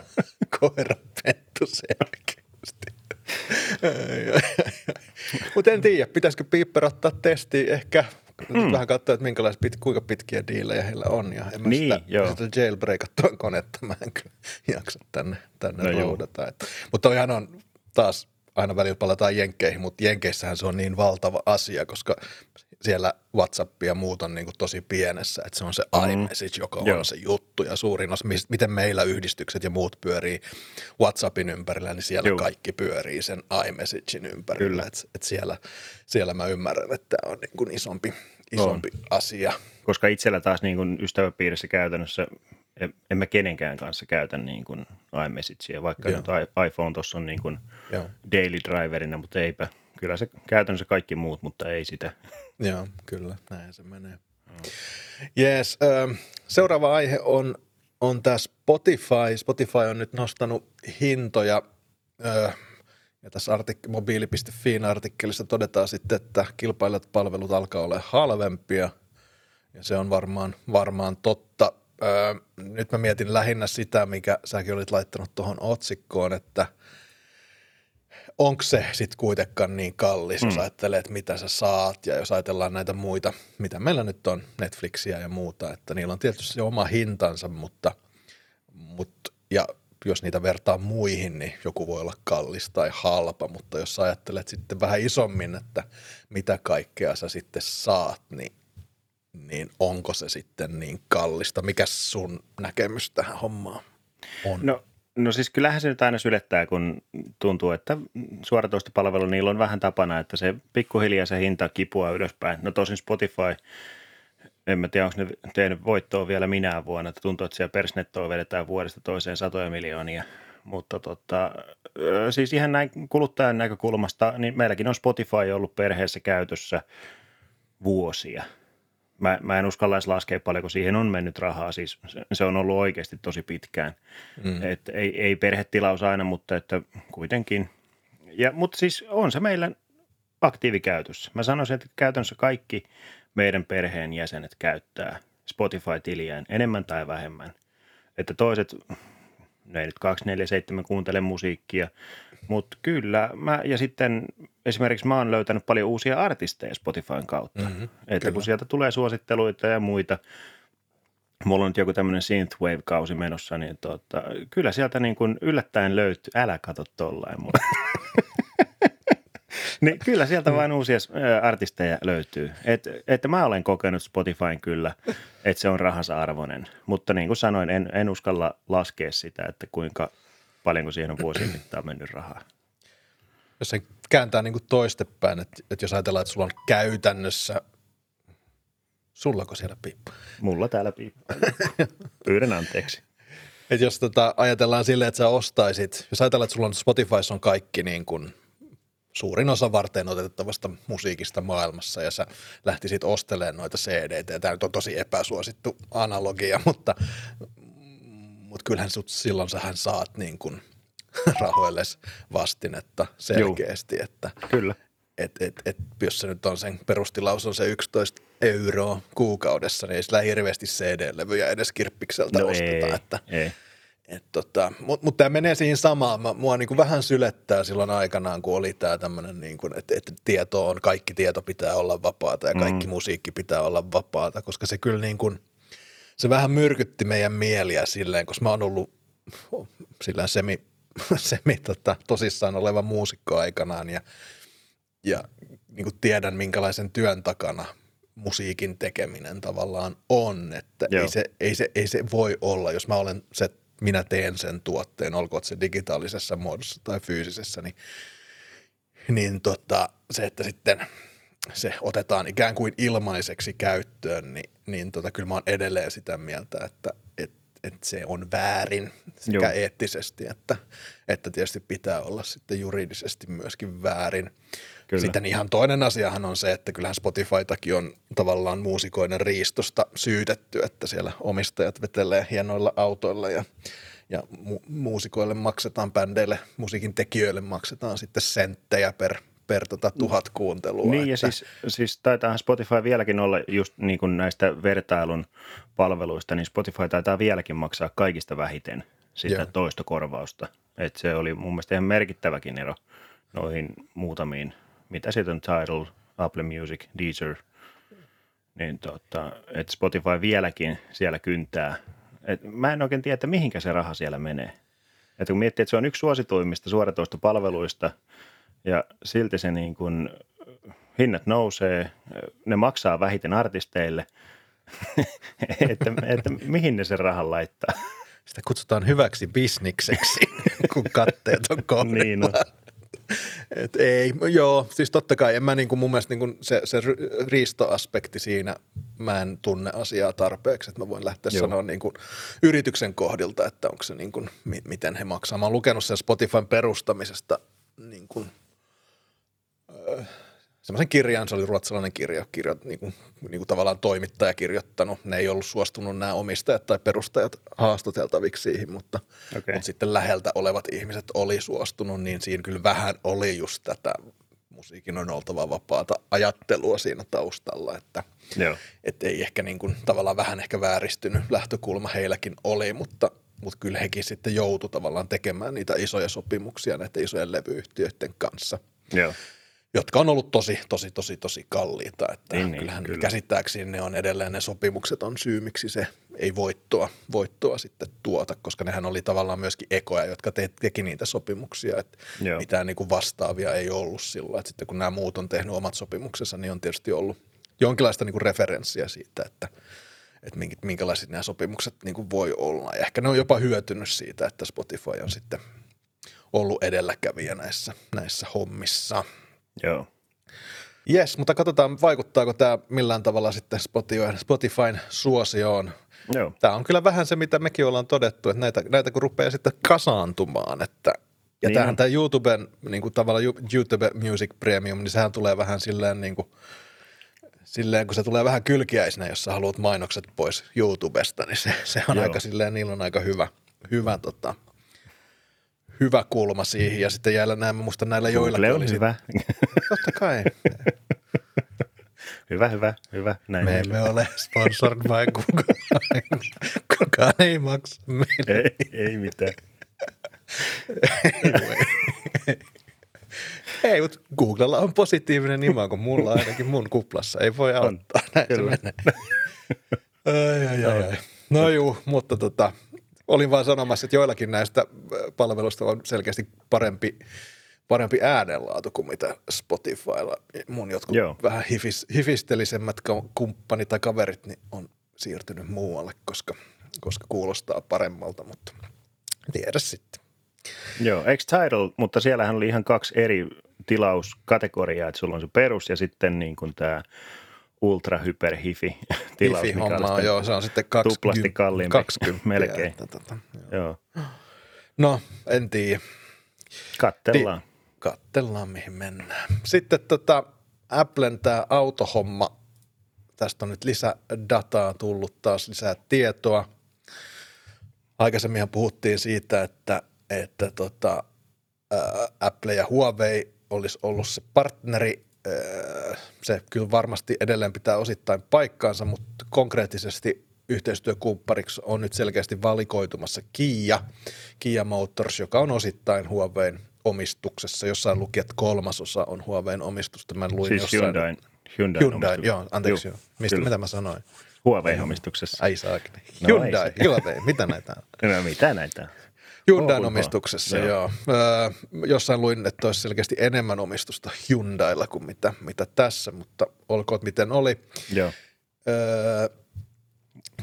koiran pentu selkeästi. Mutta en tiedä, pitäisikö Piipper ottaa testi ehkä mm. vähän katsoa, että minkälaiset pit, kuinka pitkiä diilejä heillä on. Ja en mä niin, sitä, joo. sitä jailbreakattua konetta mä en kyllä jaksa tänne, tänne no roudata. Mutta toihan on taas aina välillä palataan Jenkkeihin, mutta Jenkeissähän se on niin valtava asia, koska siellä WhatsApp ja muut on niin kuin tosi pienessä, että se on se mm. iMessage, joka on Joo. se juttu ja suurin osa, miten meillä yhdistykset ja muut pyörii WhatsAppin ympärillä, niin siellä Joo. kaikki pyörii sen iMessagein ympärillä, että et siellä, siellä mä ymmärrän, että tämä on niin kuin isompi, isompi on. asia. Koska itsellä taas niin kuin ystäväpiirissä käytännössä en mä kenenkään kanssa käytä niin kuin iMessagea, vaikka Joo. nyt iPhone tuossa on niin kuin daily driverina, mutta eipä. Kyllä se käytännössä kaikki muut, mutta ei sitä. Joo, kyllä, näin se menee. Jees, äh, seuraava aihe on, on tämä Spotify. Spotify on nyt nostanut hintoja. Äh, ja tässä artik- mobiili.fiin artikkelissa todetaan sitten, että kilpailijat palvelut alkaa olla halvempia. Ja se on varmaan, varmaan totta. Öö, nyt mä mietin lähinnä sitä, mikä säkin olit laittanut tuohon otsikkoon, että onko se sitten kuitenkaan niin kallis, mm. jos ajattelee, että mitä sä saat ja jos ajatellaan näitä muita, mitä meillä nyt on, Netflixiä ja muuta, että niillä on tietysti se oma hintansa, mutta, mutta ja jos niitä vertaa muihin, niin joku voi olla kallis tai halpa, mutta jos ajattelet sitten vähän isommin, että mitä kaikkea sä sitten saat, niin niin onko se sitten niin kallista? Mikä sun näkemys tähän hommaan on? No, no siis kyllähän se nyt aina sylettää, kun tuntuu, että suoratoistopalvelu niillä on vähän tapana, että se pikkuhiljaa se hinta kipua ylöspäin. No tosin Spotify, en mä tiedä, onko ne tehnyt voittoa vielä minä vuonna, että tuntuu, että siellä persnettoa vedetään vuodesta toiseen satoja miljoonia. Mutta tota, siis ihan näin kuluttajan näkökulmasta, niin meilläkin on Spotify ollut perheessä käytössä vuosia – mä, mä en uskalla edes laskea kun siihen on mennyt rahaa, siis se, se on ollut oikeasti tosi pitkään. Mm. Et ei, ei perhetilaus aina, mutta että kuitenkin. Ja, mutta siis on se meillä aktiivikäytössä. Mä sanoisin, että käytännössä kaikki meidän perheen jäsenet käyttää Spotify-tiliään enemmän tai vähemmän. Että toiset, ne ei nyt 247 kuuntele musiikkia, mutta kyllä, mä, ja sitten esimerkiksi mä oon löytänyt paljon uusia artisteja Spotifyn kautta. Mm-hmm, että kyllä. kun sieltä tulee suositteluita ja muita, mulla on nyt joku tämmöinen synthwave-kausi menossa, niin tota, kyllä sieltä niin kuin yllättäen löytyy, älä kato tollain mua. niin kyllä sieltä vain uusia artisteja löytyy. Et, että mä olen kokenut Spotifyn kyllä, että se on rahansa arvoinen. Mutta niin kuin sanoin, en, en uskalla laskea sitä, että kuinka paljonko siihen on vuosien mittaan mennyt rahaa. Jos se kääntää niin kuin toistepäin, että, että jos ajatellaan, että sulla on käytännössä, sullako siellä piippa? Mulla täällä piippa. Pyydän anteeksi. Et jos tota, ajatellaan silleen, että sä ostaisit, jos ajatellaan, että sulla on Spotifyssa on kaikki niin kuin suurin osa varten otettavasta musiikista maailmassa ja sä lähtisit ostelemaan noita cd ja tämä nyt on tosi epäsuosittu analogia, mutta mutta kyllähän sut silloin sähän saat niin kuin rahoilles vastinetta selkeästi. Että, Kyllä. Et, et, et, jos se nyt on sen perustilaus on se 11 euroa kuukaudessa, niin ei sillä hirveästi CD-levyjä edes kirppikseltä no osteta. Ei, että, ei. Et tota, mutta mut tämä menee siihen samaan. Mä, mua niinku vähän sylettää silloin aikanaan, kun oli tämä tämmöinen, niinku, että et tieto on, kaikki tieto pitää olla vapaata ja kaikki mm. musiikki pitää olla vapaata, koska se kyllä niin kuin – se vähän myrkytti meidän mieliä silleen, koska mä oon ollut sillä semi, semi tota, tosissaan oleva muusikko aikanaan ja, ja niin kuin tiedän, minkälaisen työn takana musiikin tekeminen tavallaan on, että ei se, ei, se, ei se voi olla, jos mä olen se, minä teen sen tuotteen, olkoon se digitaalisessa muodossa tai fyysisessä, niin niin tota, se, että sitten se otetaan ikään kuin ilmaiseksi käyttöön, niin, niin tota, kyllä mä oon edelleen sitä mieltä, että et, et se on väärin sekä Joo. eettisesti, että, että tietysti pitää olla sitten juridisesti myöskin väärin. Kyllä. Sitten ihan toinen asiahan on se, että kyllähän Spotifytakin on tavallaan muusikoiden riistosta syytetty, että siellä omistajat vetelee hienoilla autoilla ja, ja mu- muusikoille maksetaan, bändeille, musiikin tekijöille maksetaan sitten senttejä per, per tota tuhat kuuntelua. Niin ja että, siis, siis taitaahan Spotify vieläkin olla just niin kuin näistä vertailun palveluista, niin Spotify taitaa vieläkin maksaa kaikista vähiten sitä Joo. toistokorvausta. Et se oli mun mielestä ihan merkittäväkin ero noihin muutamiin, mitä sitten on Tidal, Apple Music, Deezer, niin tota, että Spotify vieläkin siellä kyntää. Et mä en oikein tiedä, että mihinkä se raha siellä menee. Että kun miettii, että se on yksi suosituimmista suoratoistopalveluista ja silti se niin kuin, hinnat nousee, ne maksaa vähiten artisteille, että, että mihin ne sen rahan laittaa. Sitä kutsutaan hyväksi bisnikseksi, kun katteet on kohdilla. Niin on. Et ei, joo, siis totta kai en mä niinku, mun mielestä niinku se, se ri- riistoaspekti siinä, mä en tunne asiaa tarpeeksi, että mä voin lähteä Joo. sanoa niinku yrityksen kohdilta, että onko se niinku, mi, miten he maksaa. Mä oon lukenut sen Spotifyn perustamisesta niinku, semmoisen kirjan, se oli ruotsalainen kirja, kirja niin kuin, niin kuin tavallaan toimittaja kirjoittanut. Ne ei ollut suostunut nämä omistajat tai perustajat haastateltaviksi siihen, mutta, okay. mutta sitten läheltä olevat ihmiset oli suostunut, niin siinä kyllä vähän oli just tätä musiikin on oltava vapaata ajattelua siinä taustalla, että Joo. et ei ehkä niin kuin, tavallaan vähän ehkä vääristynyt lähtökulma heilläkin oli, mutta, mutta kyllä hekin sitten joutu tavallaan tekemään niitä isoja sopimuksia näiden isojen levyyhtiöiden kanssa Joo. Jotka on ollut tosi, tosi, tosi, tosi kalliita. Että Niin, niin, kyllähän kyllä. käsittääkseni ne on edelleen, ne sopimukset on syy, miksi se ei voittoa, voittoa sitten tuota, koska nehän oli tavallaan myöskin ekoja, jotka te, teki niitä sopimuksia, että Joo. mitään niin kuin vastaavia ei ollut silloin. Että sitten kun nämä muut on tehnyt omat sopimuksensa, niin on tietysti ollut jonkinlaista niin kuin referenssiä siitä, että että minkä- minkälaiset nämä sopimukset niin kuin voi olla. Ja ehkä ne on jopa hyötynyt siitä, että Spotify on sitten ollut edelläkävijä näissä, näissä hommissa. Joo. Jes, mutta katsotaan, vaikuttaako tämä millään tavalla sitten Spotifyn, Spotifyn suosioon. Joo. Tämä on kyllä vähän se, mitä mekin ollaan todettu, että näitä, näitä kun rupeaa sitten kasaantumaan, että ja Niin tämähän tämä YouTuben, niin kuin tavallaan YouTube Music Premium, niin sehän tulee vähän silleen niin kuin, silleen, kun se tulee vähän kylkiäisenä, jos sä haluat mainokset pois YouTubesta, niin se, se on Joo. aika silleen, niillä on aika hyvä, hyvä, tota, hyvä kulma siihen. Ja sitten jäällä näin, mä muistan näillä joillakin Google oli sit- hyvä. Totta kai. hyvä, hyvä, hyvä. Näin Me emme ole sponsored by Google. Kukaan ei maksa meille. Ei, ei mitään. Ei, mutta Googlella on positiivinen nima, kun mulla ainakin mun kuplassa ei voi auttaa. Näin kyllä. se menee. Ai, ai, ai, ai. No juu, mutta tota, olin vaan sanomassa, että joillakin näistä äh, palveluista on selkeästi parempi, parempi äänenlaatu kuin mitä Spotifylla. Mun jotkut Joo. vähän hifis, hifistelisemmät kumppanit tai kaverit niin on siirtynyt muualle, koska, koska kuulostaa paremmalta, mutta tiedä sitten. Joo, eikö Tidal, mutta siellähän oli ihan kaksi eri tilauskategoriaa, että sulla on se perus ja sitten niin kuin tämä ultra hyper hifi tilaus, Hifi hommaa, joo, se on sitten 20, tuplasti kalliimpi, 20 melkein. Että, tota, joo. Joo, No, en tiedä. kattellaan. Kattellaan, mihin mennään. Sitten tota, Applen tämä autohomma, tästä on nyt lisädataa tullut taas lisää tietoa. Aikaisemminhan puhuttiin siitä, että, että tota, ää, Apple ja Huawei olisi ollut se partneri. Ää, Se kyllä varmasti edelleen pitää osittain paikkaansa, mutta konkreettisesti yhteistyökumppariksi on nyt selkeästi valikoitumassa Kia, Kia Motors, joka on osittain Huawein omistuksessa. Jossain luki, että kolmasosa on Huawein omistusta. Mä luin Siis jossain. Hyundai, Hyundai, Hyundai, joo, anteeksi joo. Mistä, kyllä. mitä mä sanoin? Huawei-omistuksessa. Ai saakeli. No Hyundai, ei se. Hyundai, mitä näitä on? No mitä näitä on? Hyundain omistuksessa, joo. joo. Öö, jossain luin, että olisi selkeästi enemmän omistusta Hyundailla kuin mitä, mitä tässä, mutta olkoon miten oli. Joo, Öö,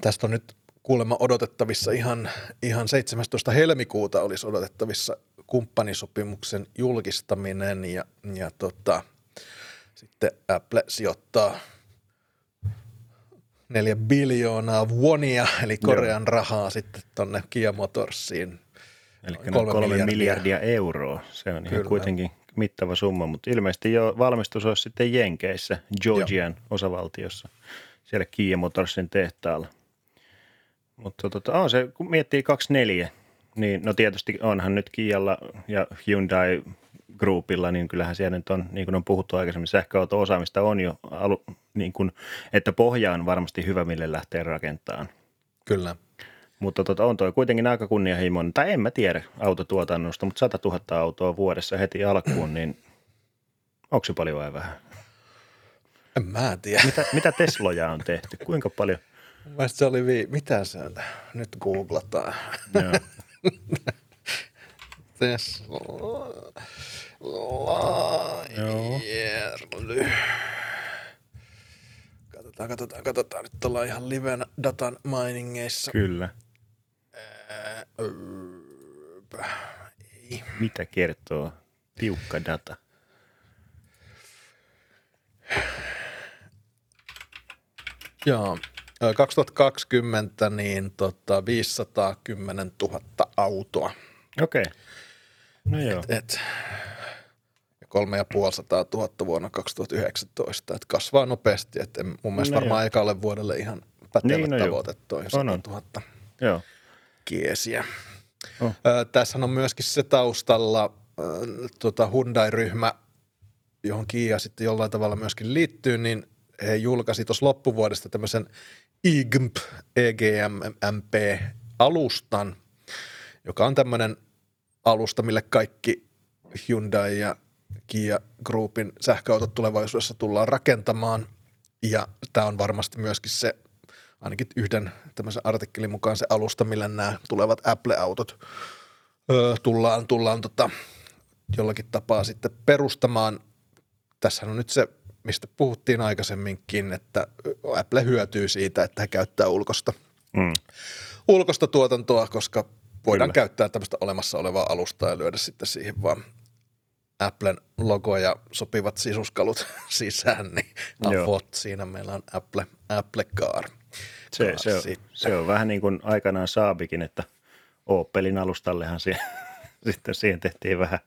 tästä on nyt kuulemma odotettavissa ihan, ihan 17. helmikuuta olisi odotettavissa kumppanisopimuksen julkistaminen ja, ja tota, sitten Apple sijoittaa neljä biljoonaa wonia, eli Korean Joo. rahaa sitten tonne Kia Motorsiin. Eli kolme, kolme miljardia. miljardia euroa. Se on Kyllä. ihan kuitenkin mittava summa, mutta ilmeisesti jo valmistus olisi sitten Jenkeissä, Georgian Joo. osavaltiossa, siellä Kia Motorsin tehtaalla. Mutta tota, on se, kun miettii 24, niin no tietysti onhan nyt Kialla ja Hyundai Groupilla, niin kyllähän siellä nyt on, niin kuin on puhuttu aikaisemmin, sähköauto-osaamista on jo, alu, niin kuin, että pohja on varmasti hyvä, mille lähteä rakentamaan. Kyllä. Mutta tota, on toi kuitenkin aika kunnianhimoinen, tai en mä tiedä autotuotannosta, mutta 100 000 autoa vuodessa heti alkuun, niin onko se paljon vai vähän? En mä tiedä. Mitä, mitä Tesloja on tehty? Kuinka paljon? Mielestäni se oli vi... Mitä se on? Nyt googlataan. Joo. Tesla. Lajerly. Katsotaan, katsotaan, katsotaan. Nyt ollaan ihan liven datan miningeissa. Kyllä. Ei. Mitä kertoo tiukka data? Joo, 2020 niin tota 510 000 autoa. Okei. Okay. No joo. Et, et, ja tuhatta vuonna 2019, että kasvaa nopeasti, että mun mielestä no varmaan joo. ekalle vuodelle ihan pätevä niin, no tavoite toi 100 000 Joo. Kiesiä. Oh. Tässä on myöskin se taustalla tota Hyundai-ryhmä, johon Kia sitten jollain tavalla myöskin liittyy, niin he julkaisi tuossa loppuvuodesta tämmöisen EGMP, EGMP-alustan, joka on tämmöinen alusta, mille kaikki Hyundai ja Kia Groupin sähköautot tulevaisuudessa tullaan rakentamaan. Ja tämä on varmasti myöskin se, ainakin yhden tämmöisen artikkelin mukaan se alusta, millä nämä tulevat Apple-autot öö, tullaan, tullaan tota, jollakin tapaa sitten perustamaan. Tässä on nyt se, mistä puhuttiin aikaisemminkin, että Apple hyötyy siitä, että he käyttää ulkosta, mm. ulkosta tuotantoa, koska voidaan Kyllä. käyttää tämmöistä olemassa olevaa alustaa ja lyödä sitten siihen vaan Applen logo ja sopivat sisuskalut sisään, niin avot, siinä meillä on Apple, Apple Car. Se, se, on, se on vähän niin kuin aikanaan Saabikin, että Opelin alustallehan siihen, sitten siihen tehtiin vähän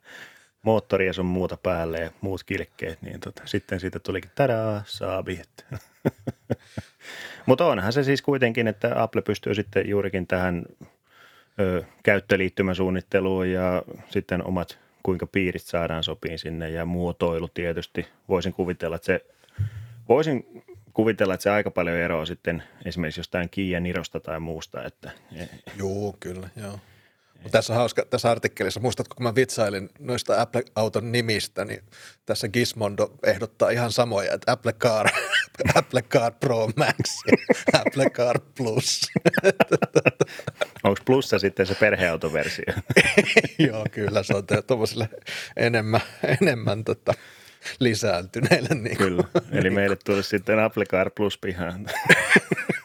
moottoria sun muuta päälle ja muut kilkkeet, niin tota, sitten siitä tulikin tadaa, Saabi. Mutta onhan se siis kuitenkin, että Apple pystyy sitten juurikin tähän ö, käyttöliittymäsuunnitteluun ja sitten omat kuinka piirit saadaan sopiin sinne ja muotoilu tietysti. Voisin kuvitella, että se, voisin kuvitella, että se aika paljon eroa sitten esimerkiksi jostain Kia Nirosta tai muusta. Että, joo, kyllä, joo. Tässä hauska, tässä artikkelissa, muistatko kun mä vitsailin noista Apple-auton nimistä, niin tässä Gizmondo ehdottaa ihan samoja, että Apple Car, Apple Car Pro Max ja Apple Car Plus. Onko plussa sitten se perheautoversio? Joo, kyllä se on tuommoisille enemmän, enemmän tota, lisääntyneille. Niin Kyllä, eli meille tulisi sitten Apple Car Plus pihaan.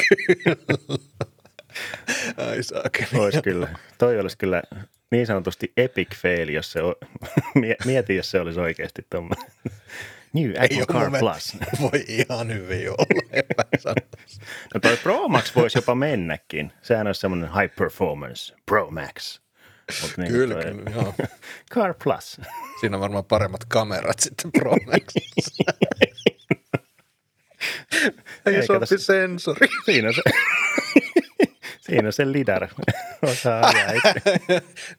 kyllä. Ai saakeli. Olisi kyllä. Toi olisi kyllä niin sanotusti epic fail, jos se on, mieti, jos se olisi oikeasti tuommoinen. New Apple Car Plus. Voi ihan hyvin olla, No toi Pro Max voisi jopa mennäkin. Sehän olisi semmoinen high performance Pro Max. Niin, kyllä, toi, kyllä, joo. Car Plus. Siinä on varmaan paremmat kamerat sitten Pro Maxissa. Ei sopi sensori. Siinä se. Siinä se lidar osaa ajaa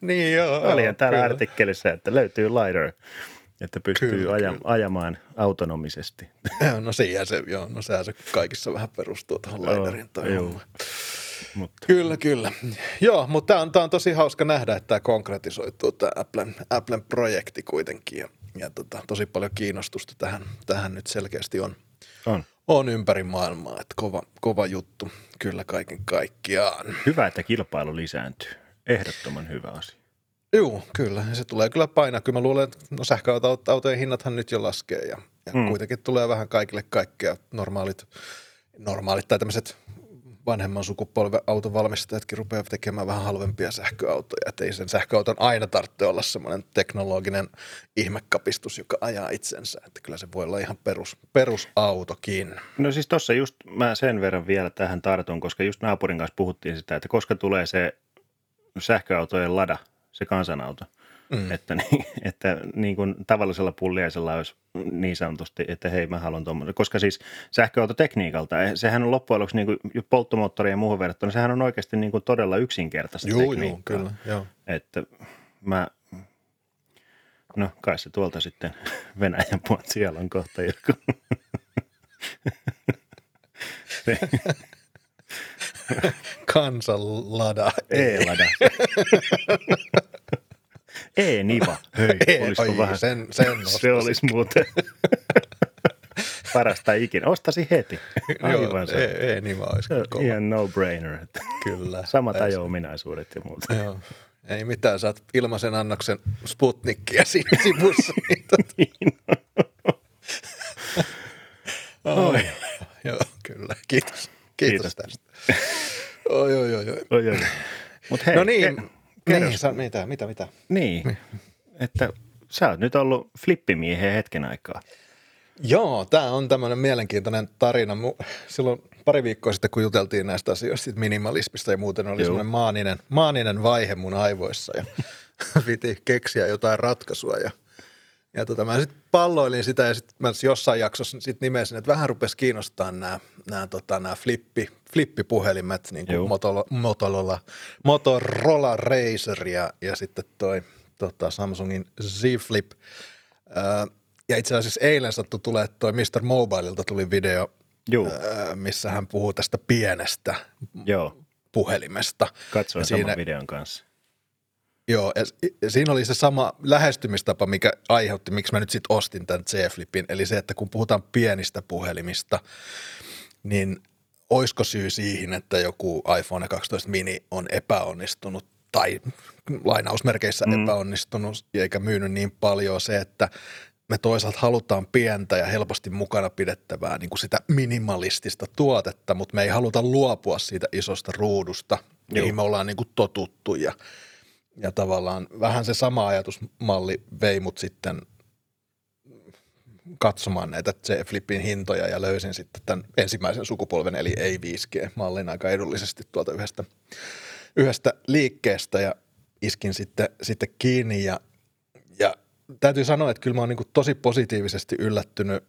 niin joo. Olihan täällä kyllä. artikkelissa, että löytyy lidar, että pystyy kyllä, aja, kyllä. ajamaan autonomisesti. no sehän se, joo, no sehän se kaikissa vähän perustuu tuohon lidarin oh, mutta. Kyllä, kyllä. Joo, mutta tämä on, on tosi hauska nähdä, että tämä konkretisoituu, tämä Applen, Applen projekti kuitenkin. Ja, ja tota, tosi paljon kiinnostusta tähän, tähän nyt selkeästi on. On on ympäri maailmaa, että kova, kova juttu kyllä kaiken kaikkiaan. Hyvä, että kilpailu lisääntyy. Ehdottoman hyvä asia. Joo, kyllä. Se tulee kyllä painaa. Kyllä mä luulen, että no sähköautojen hinnathan nyt jo laskee ja, ja mm. kuitenkin tulee vähän kaikille kaikkea normaalit, normaalit tai tämmöiset vanhemman sukupolven autovalmistajatkin rupeavat tekemään vähän halvempia sähköautoja. Että ei sen sähköauton aina tarvitse olla semmoinen teknologinen ihmekapistus, joka ajaa itsensä. Että kyllä se voi olla ihan perus, perusautokin. No siis tuossa just mä sen verran vielä tähän tartun, koska just naapurin kanssa puhuttiin sitä, että koska tulee se sähköautojen lada, se kansanauto – Mm. Että, niin, että niin kuin tavallisella pulliaisella olisi niin sanotusti, että hei mä haluan tuommoisen. Koska siis sähköautotekniikalta, eh, sehän on loppujen lopuksi niin kuin polttomoottorien ja muuhun verrattuna, sehän on oikeasti niin kuin todella yksinkertaista joo, tekniikkaa. Joo, kyllä, joo. Että mä, no kai se tuolta sitten Venäjän puolta siellä on kohta joku. Kansanlada. E-lada. E-niva. Hei, e, olisiko vähän? Sen, sen se olisi muuten parasta ikinä. Ostasi heti. Aivan Joo, e, e-niva olisi kova. Ihan no-brainer. Kyllä. Samat ajo-ominaisuudet ja muuta. Joo. Ei mitään, saat ilmaisen annoksen Sputnikkia siinä sivussa. niin, oh, joo, kyllä. Kiitos. Kiitos, Kiitos. tästä. Oi, oi, oi. oi. oi, oi. Mut hei, no niin, ke- niin, sä, mitä, mitä, mitä? Niin, niin, että sä oot nyt ollut flippimiehen hetken aikaa. Joo, tämä on tämmöinen mielenkiintoinen tarina. Silloin pari viikkoa sitten, kun juteltiin näistä asioista, minimalismista ja muuten, oli Joo. semmoinen maaninen, maaninen vaihe mun aivoissa ja piti keksiä jotain ratkaisua ja ja tota, mä sitten palloilin sitä ja sitten mä jossain jaksossa sit nimesin, että vähän rupesi kiinnostaa nämä, nämä, tota, nämä flippi, flippipuhelimet, niin kuin Motorola, Motorola, Motorola Razer ja, ja sitten toi tota, Samsungin Z Flip. ja itse asiassa eilen sattui tulee toi Mr. Mobileilta tuli video, Joo. missä hän puhuu tästä pienestä Joo. puhelimesta. Katsoin siinä, saman videon kanssa. Joo, ja siinä oli se sama lähestymistapa, mikä aiheutti, miksi mä nyt sitten ostin tämän C-Flipin. Eli se, että kun puhutaan pienistä puhelimista, niin oisko syy siihen, että joku iPhone 12 mini on epäonnistunut tai lainausmerkeissä mm. epäonnistunut eikä myynyt niin paljon se, että me toisaalta halutaan pientä ja helposti mukana pidettävää niin kuin sitä minimalistista tuotetta, mutta me ei haluta luopua siitä isosta ruudusta, Joo. mihin me ollaan niin kuin totuttu ja – ja tavallaan vähän se sama ajatusmalli vei mut sitten katsomaan näitä C-Flipin hintoja ja löysin sitten tämän ensimmäisen sukupolven eli ei 5G-mallin aika edullisesti tuolta yhdestä, yhdestä liikkeestä ja iskin sitten, sitten kiinni ja, ja täytyy sanoa, että kyllä mä oon niin tosi positiivisesti yllättynyt.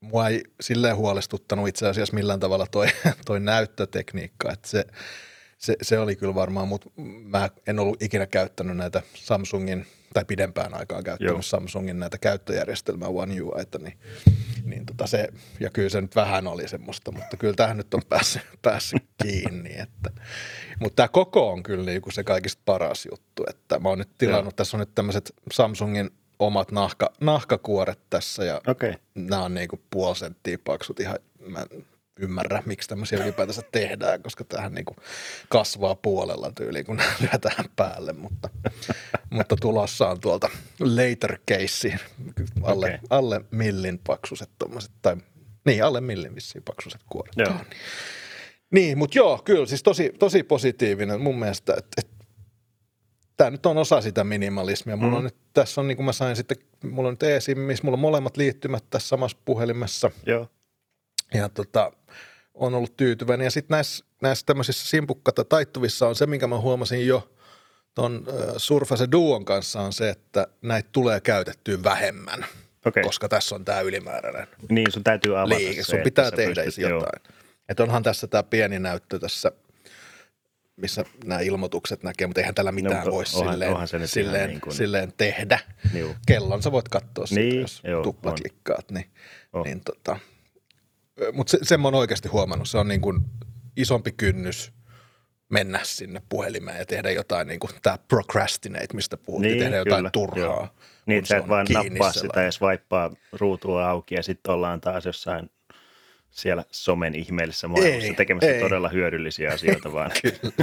Mua ei silleen huolestuttanut itse asiassa millään tavalla toi, toi näyttötekniikka, että se – se, se oli kyllä varmaan, mutta mä en ollut ikinä käyttänyt näitä Samsungin, tai pidempään aikaa käyttänyt Joo. Samsungin näitä käyttöjärjestelmää One UIta, niin, niin tota se, ja kyllä se nyt vähän oli semmoista, mutta kyllä tähän nyt on päässyt, päässyt kiinni. Että, mutta tämä koko on kyllä niin kuin se kaikista paras juttu, että mä oon nyt tilannut, Joo. tässä on nyt tämmöiset Samsungin omat nahka, nahkakuoret tässä ja okay. nämä on niin kuin puoli senttiä paksut ihan, mä ymmärrä, miksi tämmöisiä ylipäätänsä tehdään, koska tähän niin kuin kasvaa puolella tyyliin, kun lyötään päälle, mutta, mutta tulossa on tuolta later case, alle, okay. alle millin paksuset tommoset, tai niin, alle millin vissiin paksuset kuoret. Joo. Niin, niin mutta joo, kyllä siis tosi, tosi positiivinen mun mielestä, että, että tämä nyt on osa sitä minimalismia. Mulla mm. on nyt, tässä on niin kuin mä sain sitten, mulla on nyt esim, missä mulla on molemmat liittymät tässä samassa puhelimessa. Joo. Ja tota, on ollut tyytyväinen. Ja sitten näissä, näissä tämmöisissä simpukkata taittuvissa on se, minkä mä huomasin jo tuon Surface Duon kanssa on se, että näitä tulee käytettyä vähemmän, okay. koska tässä on tämä ylimääräinen Niin, sun täytyy avata liike. Se, sun pitää tehdä pystyt, jotain. Että onhan tässä tämä pieni näyttö tässä, missä nämä ilmoitukset näkee, mutta eihän tällä mitään no, voi onhan, silleen, onhan se silleen, niin kuin... silleen tehdä. Joo. Kellon sä voit katsoa niin, sitä, jos joo, tuplaklikkaat. Niin, oh. niin tota, mutta se, sen mä oon oikeasti huomannut. Se on niin kuin isompi kynnys mennä sinne puhelimeen ja tehdä jotain, niin kuin tämä procrastinate, mistä puhuttiin, niin, tehdä jotain kyllä, turhaa. Joo. Niin, sä et vaan nappaa sitä ja swipea ruutua auki ja sitten ollaan taas jossain siellä somen ihmeellisessä maailmassa ei, tekemässä ei. todella hyödyllisiä asioita vaan.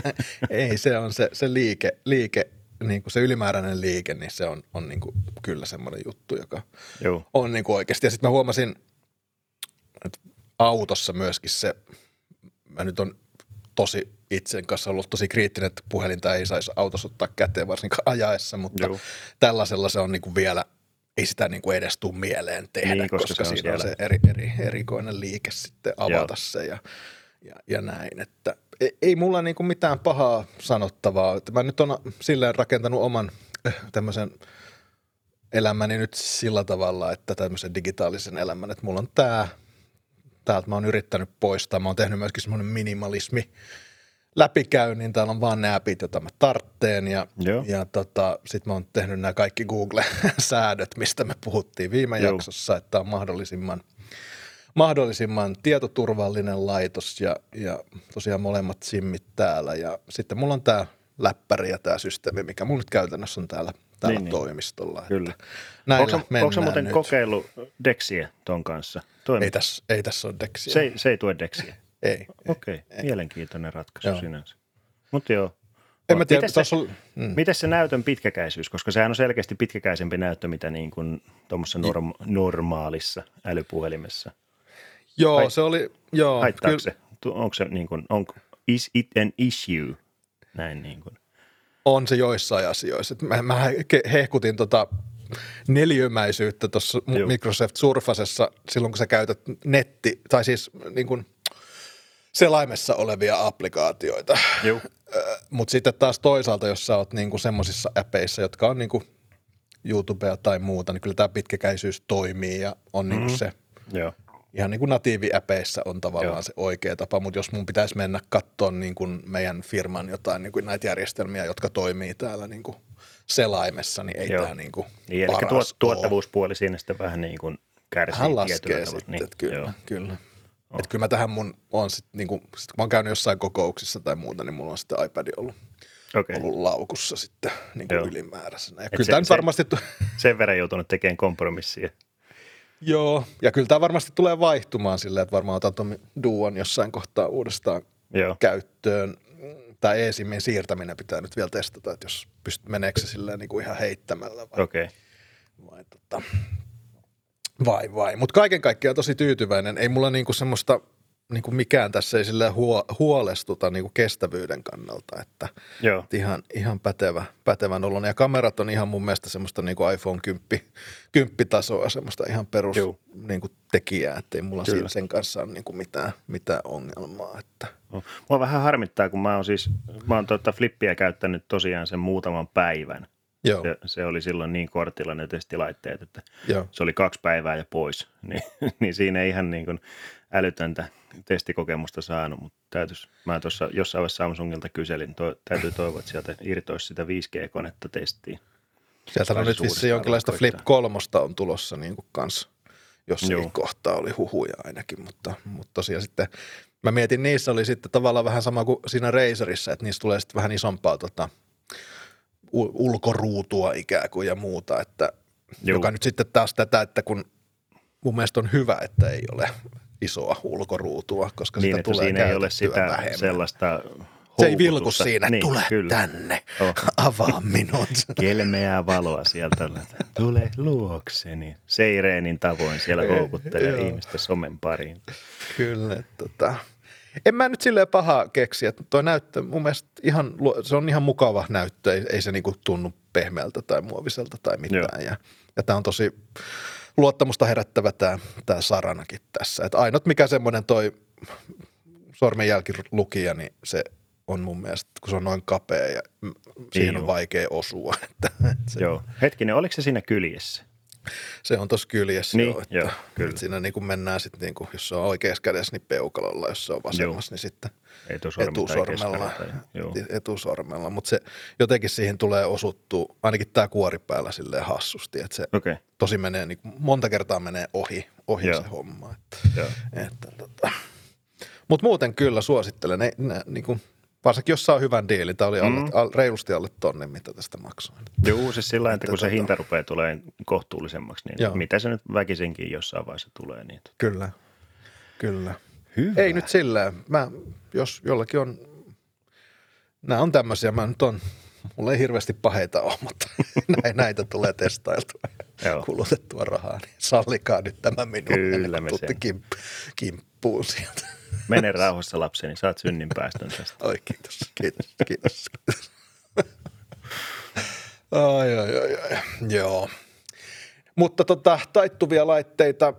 Ei, se on se, se liike, liike niin kuin se ylimääräinen liike, niin se on, on niin kuin kyllä semmoinen juttu, joka Joo. on niin kuin oikeasti. Ja sitten mä huomasin, että autossa myöskin se, mä nyt on tosi itsen kanssa ollut tosi kriittinen, että puhelinta ei saisi autossa ottaa käteen varsinkaan ajaessa, mutta Joo. tällaisella se on niin kuin vielä, ei sitä niin kuin edes tule mieleen tehdä, Niin, koska koska, se on siinä on se eri, eri, erikoinen liike sitten avata Joo. se ja, ja, ja näin, että ei, ei mulla niin kuin mitään pahaa sanottavaa. Että Mä nyt on silleen rakentanut oman äh, tämmöisen elämäni nyt sillä tavalla, että tämmöisen digitaalisen elämän, että mulla on tämä, täältä mä oon yrittänyt poistaa, mä oon tehnyt myöskin semmoinen minimalismi läpikäynnin, täällä on vaan ne appit, joita mä tartteen ja, Joo. ja tota, sitten mä oon tehnyt nämä kaikki Google-säädöt, mistä me puhuttiin viime Joo. jaksossa, että on mahdollisimman, mahdollisimman tietoturvallinen laitos ja, ja tosiaan molemmat simmit täällä ja sitten mulla on tämä läppäri ja tämä systeemi, mikä mulla nyt käytännössä on täällä, täällä Niin, niin, niin. toimistolla. että Kyllä. Näillä Onko onko muuten nyt. kokeillut Dexiä ton kanssa? Toimi? Ei tässä, ei tässä ole Dexia. se, ei- se ei tue Dexiä. ei. Okei, okay. mielenkiintoinen ratkaisu Joo. sinänsä. Mutta joo. En mä tiedä, tuossa se, oli, mm. Miten se näytön pitkäkäisyys, koska sehän on selkeästi pitkäkäisempi näyttö, mitä niin kuin tuommoisessa norm, normaalissa älypuhelimessa. Joo, Ai- se oli, joo. Haittaako se? Tu- Onko se niin kuin, on, is it an issue? Näin niin kuin. On se joissain asioissa. Mä, mä hehkutin tota neliömäisyyttä tuossa. Microsoft Surfacessa silloin, kun sä käytät netti, tai siis niin kuin selaimessa olevia applikaatioita. Mutta sitten taas toisaalta, jos sä oot niinku semmoisissa appeissa, jotka on niinku YouTubea tai muuta, niin kyllä tämä pitkäkäisyys toimii ja on niinku Mhm. se Joo. Ihan niin kuin natiiviäpeissä on tavallaan Joo. se oikea tapa, mutta jos mun pitäisi mennä katsomaan niin kuin meidän firman jotain niin kuin näitä järjestelmiä, jotka toimii täällä niin kuin selaimessa, niin ei Joo. tämä niin kuin Niin, eli paras tuot, tuottavuuspuoli siinä sitten vähän niin kuin kärsii Hän laskee sitten, Niin, että kyllä, joo. kyllä. Oh. Että kyllä mä tähän mun on sitten, niin kuin, sit kun mä oon käynyt jossain kokouksissa tai muuta, niin mulla on sitten iPad ollut, Okei. ollut laukussa sitten niin kuin Joo. ylimääräisenä. Ja Et kyllä se- tämä varmasti, Sen verran joutunut tekemään kompromissia. Joo, ja kyllä tämä varmasti tulee vaihtumaan silleen, että varmaan otan tuon Duon jossain kohtaa uudestaan Joo. käyttöön. Tämä eSIMin siirtäminen pitää nyt vielä testata, että jos pystyt, meneekö se silleen niin kuin ihan heittämällä vai, Okei. vai, tota, vai, vai. Mutta kaiken kaikkiaan tosi tyytyväinen. Ei mulla niinku semmoista, niinku mikään tässä ei huo, huolestuta niinku kestävyyden kannalta, että Joo. että ihan, ihan pätevä, pätevän olon. Ja kamerat on ihan mun mielestä semmoista niinku iPhone 10, 10 tasoa, semmoista ihan perus Juu. niinku tekijää, että ei mulla Kyllä. siinä sen kanssa ole niinku mitään, mitään ongelmaa. Että. Mua vähän harmittaa, kun mä oon siis, mä oon tuota flippiä käyttänyt tosiaan sen muutaman päivän. Joo, Se, se oli silloin niin kortilla ne testilaitteet, että joo. se oli kaksi päivää ja pois. Niin, niin siinä ei ihan niin kuin älytöntä testikokemusta saanut, mutta täytyisi, mä tuossa jossain vaiheessa Samsungilta kyselin, to, täytyy toivoa, että sieltä irtoisi sitä 5G-konetta testiin. Sieltä on nyt vissiin jonkinlaista. Flip 3 on tulossa niin kuin kans. Jossakin Joo. kohtaa oli huhuja ainakin, mutta, mutta tosiaan sitten mä mietin, niissä oli sitten tavallaan vähän sama kuin siinä Razerissa, että niissä tulee sitten vähän isompaa tota, ulkoruutua ikään kuin ja muuta, että Juu. joka nyt sitten taas tätä, että kun mun mielestä on hyvä, että ei ole isoa ulkoruutua, koska Niin, sitä tulee siinä ei ole sitä vähemmän. sellaista Se ei vilku siinä, niin, tule kyllä. tänne, Oh. avaa minut. Kelmeää valoa sieltä. Tule luokseni. Seireenin tavoin siellä houkuttelee Joo. ihmistä somen pariin. Kyllä, tota, en mä nyt silleen paha keksiä, että toi näyttö mun mielestä ihan, se on ihan mukava näyttö, ei, ei se niinku tunnu pehmeältä tai muoviselta tai mitään. Ja, ja tämä on tosi luottamusta herättävä tämä tää saranakin tässä. Et ainut mikä semmoinen toi sormenjälkilukija, niin se on mun mielestä, kun se on noin kapea ja siihen on Joo. vaikea osua. Että, että se, Joo. Hetkinen, oliko se siinä kyljessä? Se on tuossa kyljessä Niin, jo, että, joo, kyllä. että siinä niin kuin mennään sitten, niin kuin, jos se on oikeassa kädessä, niin peukalolla, jos se on vasemmassa, niin sitten etusormella, tai- Joo. etusormella, mutta se jotenkin siihen tulee osuttua, ainakin tämä kuori päällä silleen hassusti, että se okay. tosi menee, niin kuin, monta kertaa menee ohi, ohi Joo. se homma. Että, joo. että, tota. Mutta muuten kyllä suosittelen, ne, ne, niin kuin, varsinkin jos saa hyvän diilin, tämä oli alle, Mm. al, reilusti alle tonne, mitä tästä maksoin. Joo, siis sillä lailla, että kun se tota- hinta rupeaa tulemaan kohtuullisemmaksi, niin Joo. mitä se nyt väkisinkin jossain vaiheessa tulee. Niin Kyllä, kyllä. Hyvä. Ei nyt silleen. Mä, jos jollakin on, nämä on tämmöisiä, mä nyt on, mulla ei hirveästi paheita ole, mutta näitä tulee testailtua ja kulutettua rahaa, niin sallikaa nyt tämä minun. Kyllä ennen kuin me sen. kimp, kimppuun sieltä. Mene rauhassa lapseni, saat synninpäästön tästä. Oi, kiitos, kiitos, kiitos. ai, ai, ai, ai, joo. Mutta tota, taittuvia laitteita,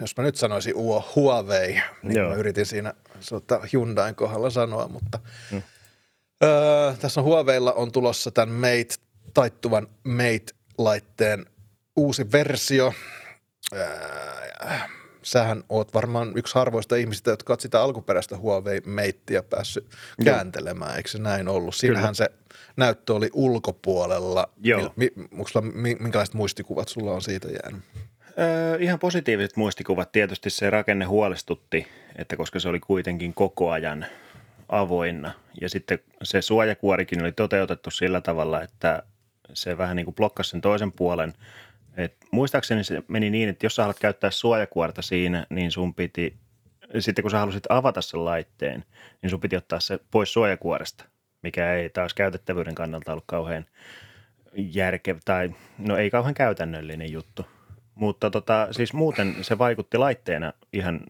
jos mä nyt sanoisin uo Huawei, niin Joo. mä yritin siinä sota, Hyundain kohdalla sanoa, mutta hmm. öö, tässä on Huaweilla on tulossa tämän Mate, taittuvan Mate-laitteen uusi versio. Öö, sähän oot varmaan yksi harvoista ihmisistä, jotka oot sitä alkuperäistä Huawei Matea päässyt kääntelemään, eikö se näin ollut? Siinähän se näyttö oli ulkopuolella. Joo. Mi, mi, minkälaiset muistikuvat sulla on siitä jäänyt? Öö, ihan positiiviset muistikuvat. Tietysti se rakenne huolestutti, että koska se oli kuitenkin koko ajan avoinna. Ja sitten se suojakuorikin oli toteutettu sillä tavalla, että se vähän niin kuin blokkasi sen toisen puolen. Et muistaakseni se meni niin, että jos sä haluat käyttää suojakuorta siinä, niin sun piti, sitten kun sä halusit avata sen laitteen, niin sun piti ottaa se pois suojakuoresta, mikä ei taas käytettävyyden kannalta ollut kauhean järkevä, tai no ei kauhean käytännöllinen juttu. Mutta tota, siis muuten se vaikutti laitteena ihan,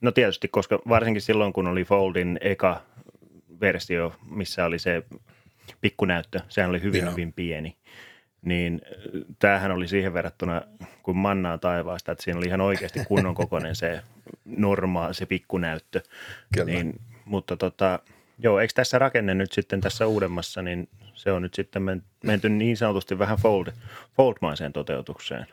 no tietysti, koska varsinkin silloin, kun oli Foldin eka versio, missä oli se pikkunäyttö, sehän oli hyvin, Joo. hyvin pieni, niin äh, tämähän oli siihen verrattuna kuin mannaa taivaasta, että siinä oli ihan oikeasti kunnon kokoinen se normaali, se pikkunäyttö. Kyllä. Niin, mutta tota, joo, eikö tässä rakenne nyt sitten tässä uudemmassa, niin se on nyt sitten men- menty niin sanotusti vähän fold, foldmaiseen toteutukseen.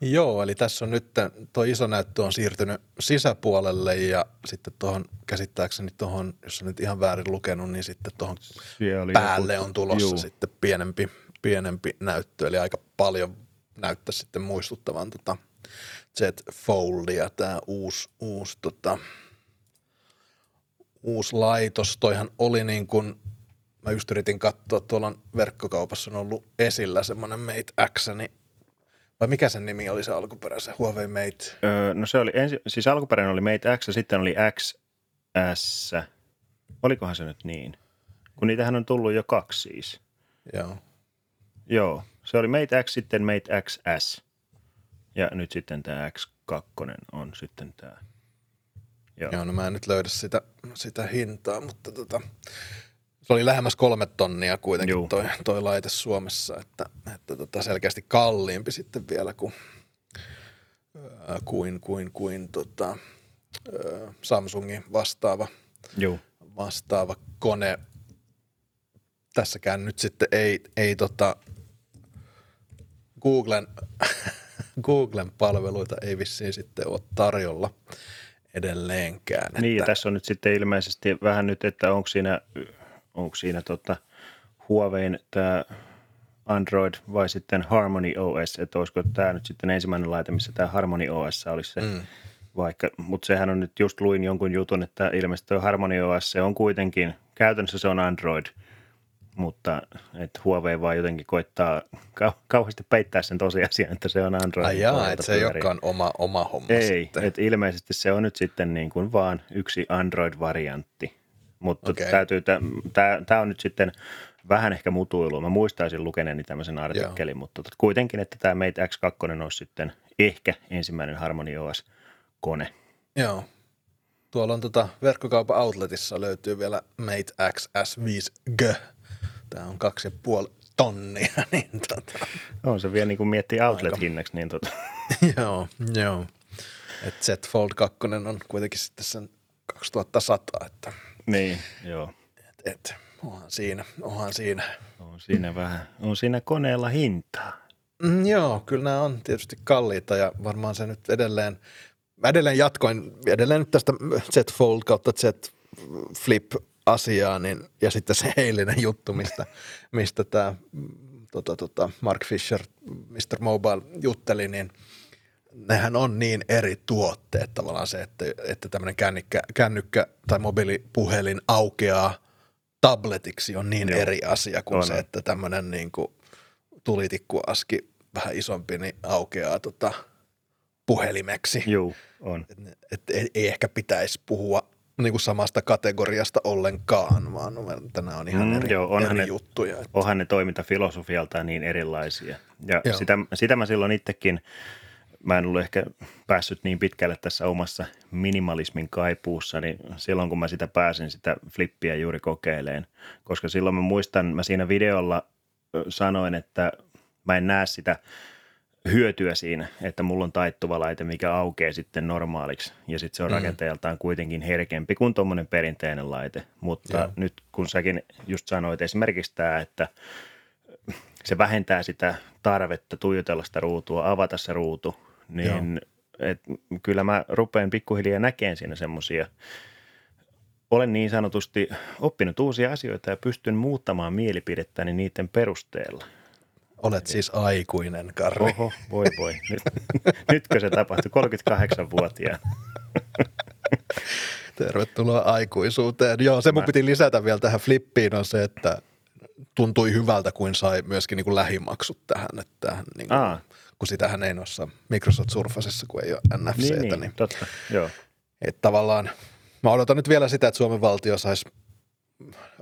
Joo, eli tässä on nyt tuo iso näyttö on siirtynyt sisäpuolelle ja sitten tuohon käsittääkseni tuohon, jos on nyt ihan väärin lukenut, niin sitten tuohon päälle joku- on tulossa Juu. sitten pienempi, pienempi näyttö, eli aika paljon näyttää sitten muistuttavan tota Z Foldia, tämä uusi, uusi, tota, uusi laitos. Toihan oli niin kuin, mä just yritin katsoa, tuolla on verkkokaupassa on ollut esillä semmoinen Mate X, niin vai mikä sen nimi oli se alkuperäisen Huawei Mate? Öö, no se oli, ensi, siis alkuperäinen oli Mate X ja sitten oli XS. Olikohan se nyt niin? Kun niitähän on tullut jo kaksi siis. Joo. Joo, se oli Mate X, sitten Mate XS. Ja nyt sitten tämä X2 on sitten tämä. Joo. Joo, no mä en nyt löydä sitä, sitä hintaa, mutta tota, se oli lähemmäs kolme tonnia kuitenkin Juu. toi, toi laite Suomessa, että, että tota selkeästi kalliimpi sitten vielä kuin, ää, kuin, kuin, kuin tota, ää, Samsungin vastaava, Joo. vastaava kone. Tässäkään nyt sitten ei, ei tota, Googlen, Googlen palveluita ei vissiin sitten ole tarjolla edelleenkään. Niin, ja että- tässä on nyt sitten ilmeisesti vähän nyt, että onko siinä, onko siinä tota Huawein tämä Android vai sitten Harmony OS, että olisiko tämä nyt sitten ensimmäinen laite, missä tämä Harmony OS olisi se mm. vaikka, mutta sehän on nyt just luin jonkun jutun, että ilmeisesti tuo Harmony OS se on kuitenkin, käytännössä se on Android, mutta että Huawei vaan jotenkin koittaa kau- kauheasti peittää sen tosiasian, että se on Android. Ai jaa, että se ei olekaan oma, oma homma Ei, sitten. että ilmeisesti se on nyt sitten niin kuin vaan yksi Android-variantti. Mutta okay. täytyy, tämä on nyt sitten vähän ehkä mutuilua. Mä muistaisin lukeneeni tämmöisen artikkelin, Joo. mutta tot- kuitenkin, että tämä Mate X2 olisi sitten ehkä ensimmäinen Harmony OS-kone. Joo. Tuolla on tota, verkkokaupan outletissa löytyy vielä Mate X S5G. Tämä on kaksi ja puoli tonnia. Niin tota, On se vielä niin kuin miettii outlet-hinnaksi, niin tota, joo, joo. Et Z Fold 2 on kuitenkin sitten sen 2100, että niin, joo. et, et, onhan siinä, onhan siinä. On siinä vähän, on siinä koneella hintaa. Mm, joo, kyllä nämä on tietysti kalliita ja varmaan se nyt edelleen, mä edelleen jatkoin, edelleen nyt tästä Z Fold kautta Z Flip asiaa, niin, ja sitten se eilinen juttu, mistä, mistä tämä tota, tota, Mark Fisher, Mr. Mobile jutteli, niin nehän on niin eri tuotteet tavallaan se, että, että tämmöinen kännykkä, kännykkä tai mobiilipuhelin aukeaa tabletiksi on niin Joo. eri asia kuin On. se, että tämmöinen niin kuin tulitikkuaski vähän isompi, niin aukeaa tota puhelimeksi. Joo, on. Et, et, ei ehkä pitäisi puhua niin kuin samasta kategoriasta ollenkaan, vaan nämä on ihan Mm, eri, joo, onhan eri ne- juttuja. Et, onhan ne toimintafilosofialtaan niin erilaisia. Ja Joo. sitä, sitä mä silloin itsekin mä en ollut ehkä päässyt niin pitkälle tässä omassa minimalismin kaipuussa, niin silloin kun mä sitä pääsin sitä flippiä juuri kokeileen, koska silloin mä muistan, mä siinä videolla sanoin, että mä en näe sitä hyötyä siinä, että mulla on taittuva laite, mikä aukeaa sitten normaaliksi ja sitten se on mm. rakenteeltaan kuitenkin herkempi kuin tuommoinen perinteinen laite. Mutta Joo. nyt kun säkin just sanoit esimerkiksi tämä, että se vähentää sitä tarvetta tuijotella sitä ruutua, avata se ruutu, niin et, kyllä mä rupean pikkuhiljaa näkemään siinä semmoisia olen niin sanotusti oppinut uusia asioita ja pystyn muuttamaan mielipidettäni niiden perusteella. Olet siis aikuinen, Karri. Oho, voi voi. Nyt, nytkö se tapahtui? 38-vuotiaana. Tervetuloa aikuisuuteen. Joo, se mun piti lisätä vielä tähän flippiin on se, että tuntui hyvältä, kuin sai myöskin niin kuin lähimaksut tähän. Että niin kuin, kun sitähän ei noissa Microsoft Surfacessa, kun ei ole NFCtä. Niin, niin, niin totta, joo. Että tavallaan, mä odotan nyt vielä sitä, että Suomen valtio saisi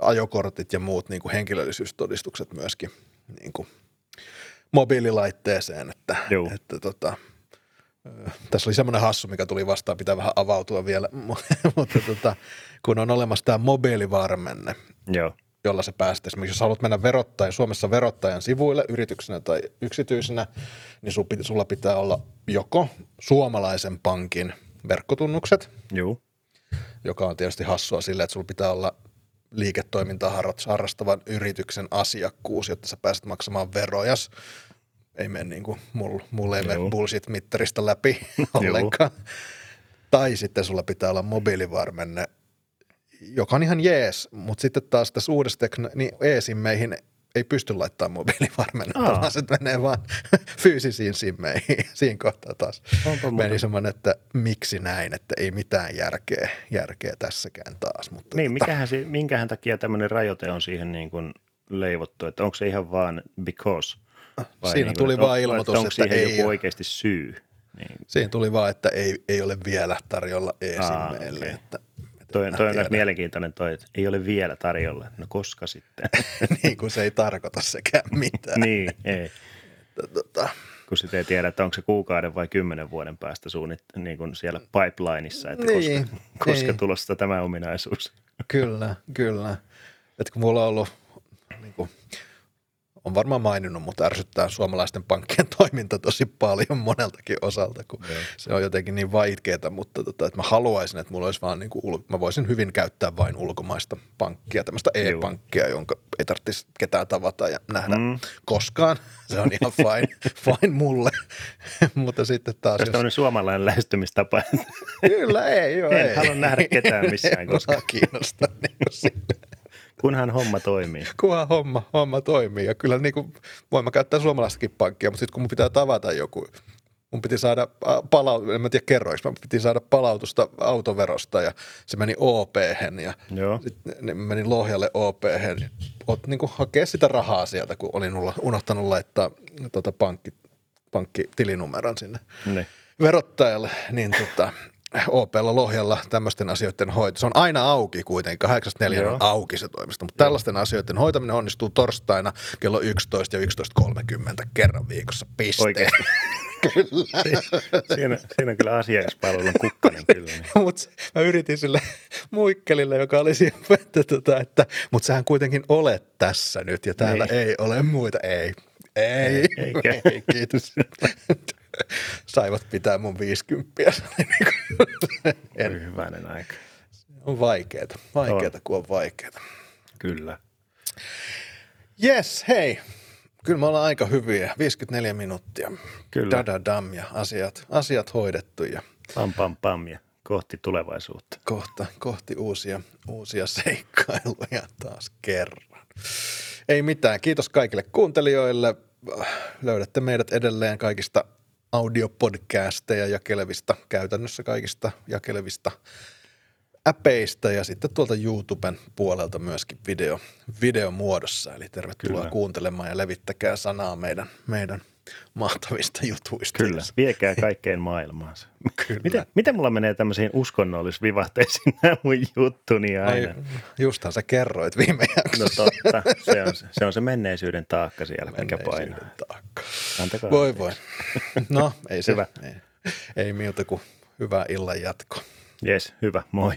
ajokortit ja muut niin kuin henkilöllisyystodistukset myöskin niin kuin mobiililaitteeseen, että, että tota, tässä oli semmoinen hassu, mikä tuli vastaan, pitää vähän avautua vielä, mutta tota, kun on olemassa tämä mobiilivarmenne, Joo. jolla se päästä. Esimerkiksi jos haluat mennä verottajan, Suomessa verottajan sivuille yrityksenä tai yksityisenä, niin sulla pitää olla joko suomalaisen pankin verkkotunnukset, Joo. joka on tietysti hassua sille, että sulla pitää olla liiketoimintaa harrastavan yrityksen asiakkuus, jotta sä pääset maksamaan verojas ei mene niin kuin, mulla, mulla ei mene bullshit-mittarista läpi ollenkaan. tai sitten sulla pitää olla mobiilivarmenne, joka on ihan jees, mutta sitten taas tässä uudessa tekno- niin e-simmeihin ei pysty laittamaan mobiilivarmennetta, Aa. vaan se menee vaan fyysisiin simmeihin. Siinä kohtaa taas Onpa meni semmoinen, että miksi näin, että ei mitään järkeä, järkeä tässäkään taas. Mutta niin, tota... mikähän, se, minkähän takia tämmöinen rajoite on siihen niin kuin leivottu, että onko se ihan vaan because – vai Siinä niin, tuli vaan ilmoitus, että, että ei joku oikeasti syy? Niin. Siinä tuli vaan, että ei, ei ole vielä tarjolla e-simmeille. Okay. Että, että toi, toi on myös mielenkiintoinen toi, että ei ole vielä tarjolla. No koska sitten? niin kuin se ei tarkoita sekään mitään. niin, ei. Että, tota... Kun sitten ei tiedä, että onko se kuukauden vai kymmenen vuoden päästä suunnit, niin kuin siellä pipelineissa, että niin, koska, koska niin. tulossa tämä ominaisuus. kyllä, kyllä. Että kun mulla on ollut niin kuin, on varmaan maininnut, mutta ärsyttää suomalaisten pankkien toiminta tosi paljon moneltakin osalta, kun yeah. se on jotenkin niin vaikeaa, mutta tota, että mä haluaisin, että mulla olisi vaan niin kuin, mä voisin hyvin käyttää vain ulkomaista pankkia, tämmöistä e-pankkia, jonka ei tarvitsisi ketään tavata ja nähdä mm. koskaan. Se on ihan fine, fine mulle, mutta sitten taas... Jos... on suomalainen lähestymistapa. Kyllä, ei joo, En ei. halua nähdä ketään missään koskaan. kiinnostaa niin Kunhan homma toimii. Kunhan homma, homma toimii. Ja kyllä niin kuin, voin mä käyttää suomalaistakin pankkia, mutta sitten kun mun pitää tavata joku, mun piti saada palautusta, en mä tiedä kerroiksi, mä piti saada palautusta autoverosta ja se meni op ja sitten menin Lohjalle op Oot niin kuin hakea sitä rahaa sieltä, kun olin unohtanut laittaa tota pankki, pankkitilinumeron sinne ne. verottajalle, niin tota, OPlla Lohjalla tämmöisten asioiden hoito. Se on aina auki kuitenkin, 8.4 on auki se toimisto, mutta Joo. tällaisten asioiden hoitaminen onnistuu torstaina kello 11 ja 11.30 kerran viikossa. Piste. Kyllä. siinä, siinä on kyllä asiakaspalvelun kukkanen kyllä. Niin. mutta mä yritin sille muikkelille, joka oli siinä, että, tota, että mutta sähän kuitenkin olet tässä nyt ja täällä ei, ei ole muita. Ei, ei, ei, ei kiitos. Saivat pitää mun 50. en. Hyvänen aika. On vaikeeta, vaikeeta kun on vaikeeta. Kyllä. Yes, hei. Kyllä me ollaan aika hyviä. 54 minuuttia. Kyllä. dam ja asiat, asiat hoidettu. Ja pam pam pam ja kohti tulevaisuutta. Kohta, kohti uusia, uusia seikkailuja taas kerran. Ei mitään. Kiitos kaikille kuuntelijoille. Löydätte meidät edelleen kaikista audiopodcasteja jakelevista, käytännössä kaikista jakelevista äpeistä ja sitten tuolta YouTuben puolelta myöskin video, videomuodossa. Eli tervetuloa Kyllä. kuuntelemaan ja levittäkää sanaa meidän, meidän mahtavista jutuista. Kyllä, viekää kaikkeen maailmaansa. Kyllä. Miten, miten mulla menee tämmöisiin uskonnollisvivahteisiin nämä mun juttuni aina? Ai, justhan sä kerroit viime jaksossa. No totta, se on se, on se menneisyyden taakka siellä, mikä painaa. taakka. Antakaa Voi anteeksi. voi. No, ei se. Hyvä. Ei, ei miltä kuin hyvää illan jatkoa. Jes, hyvä, moi.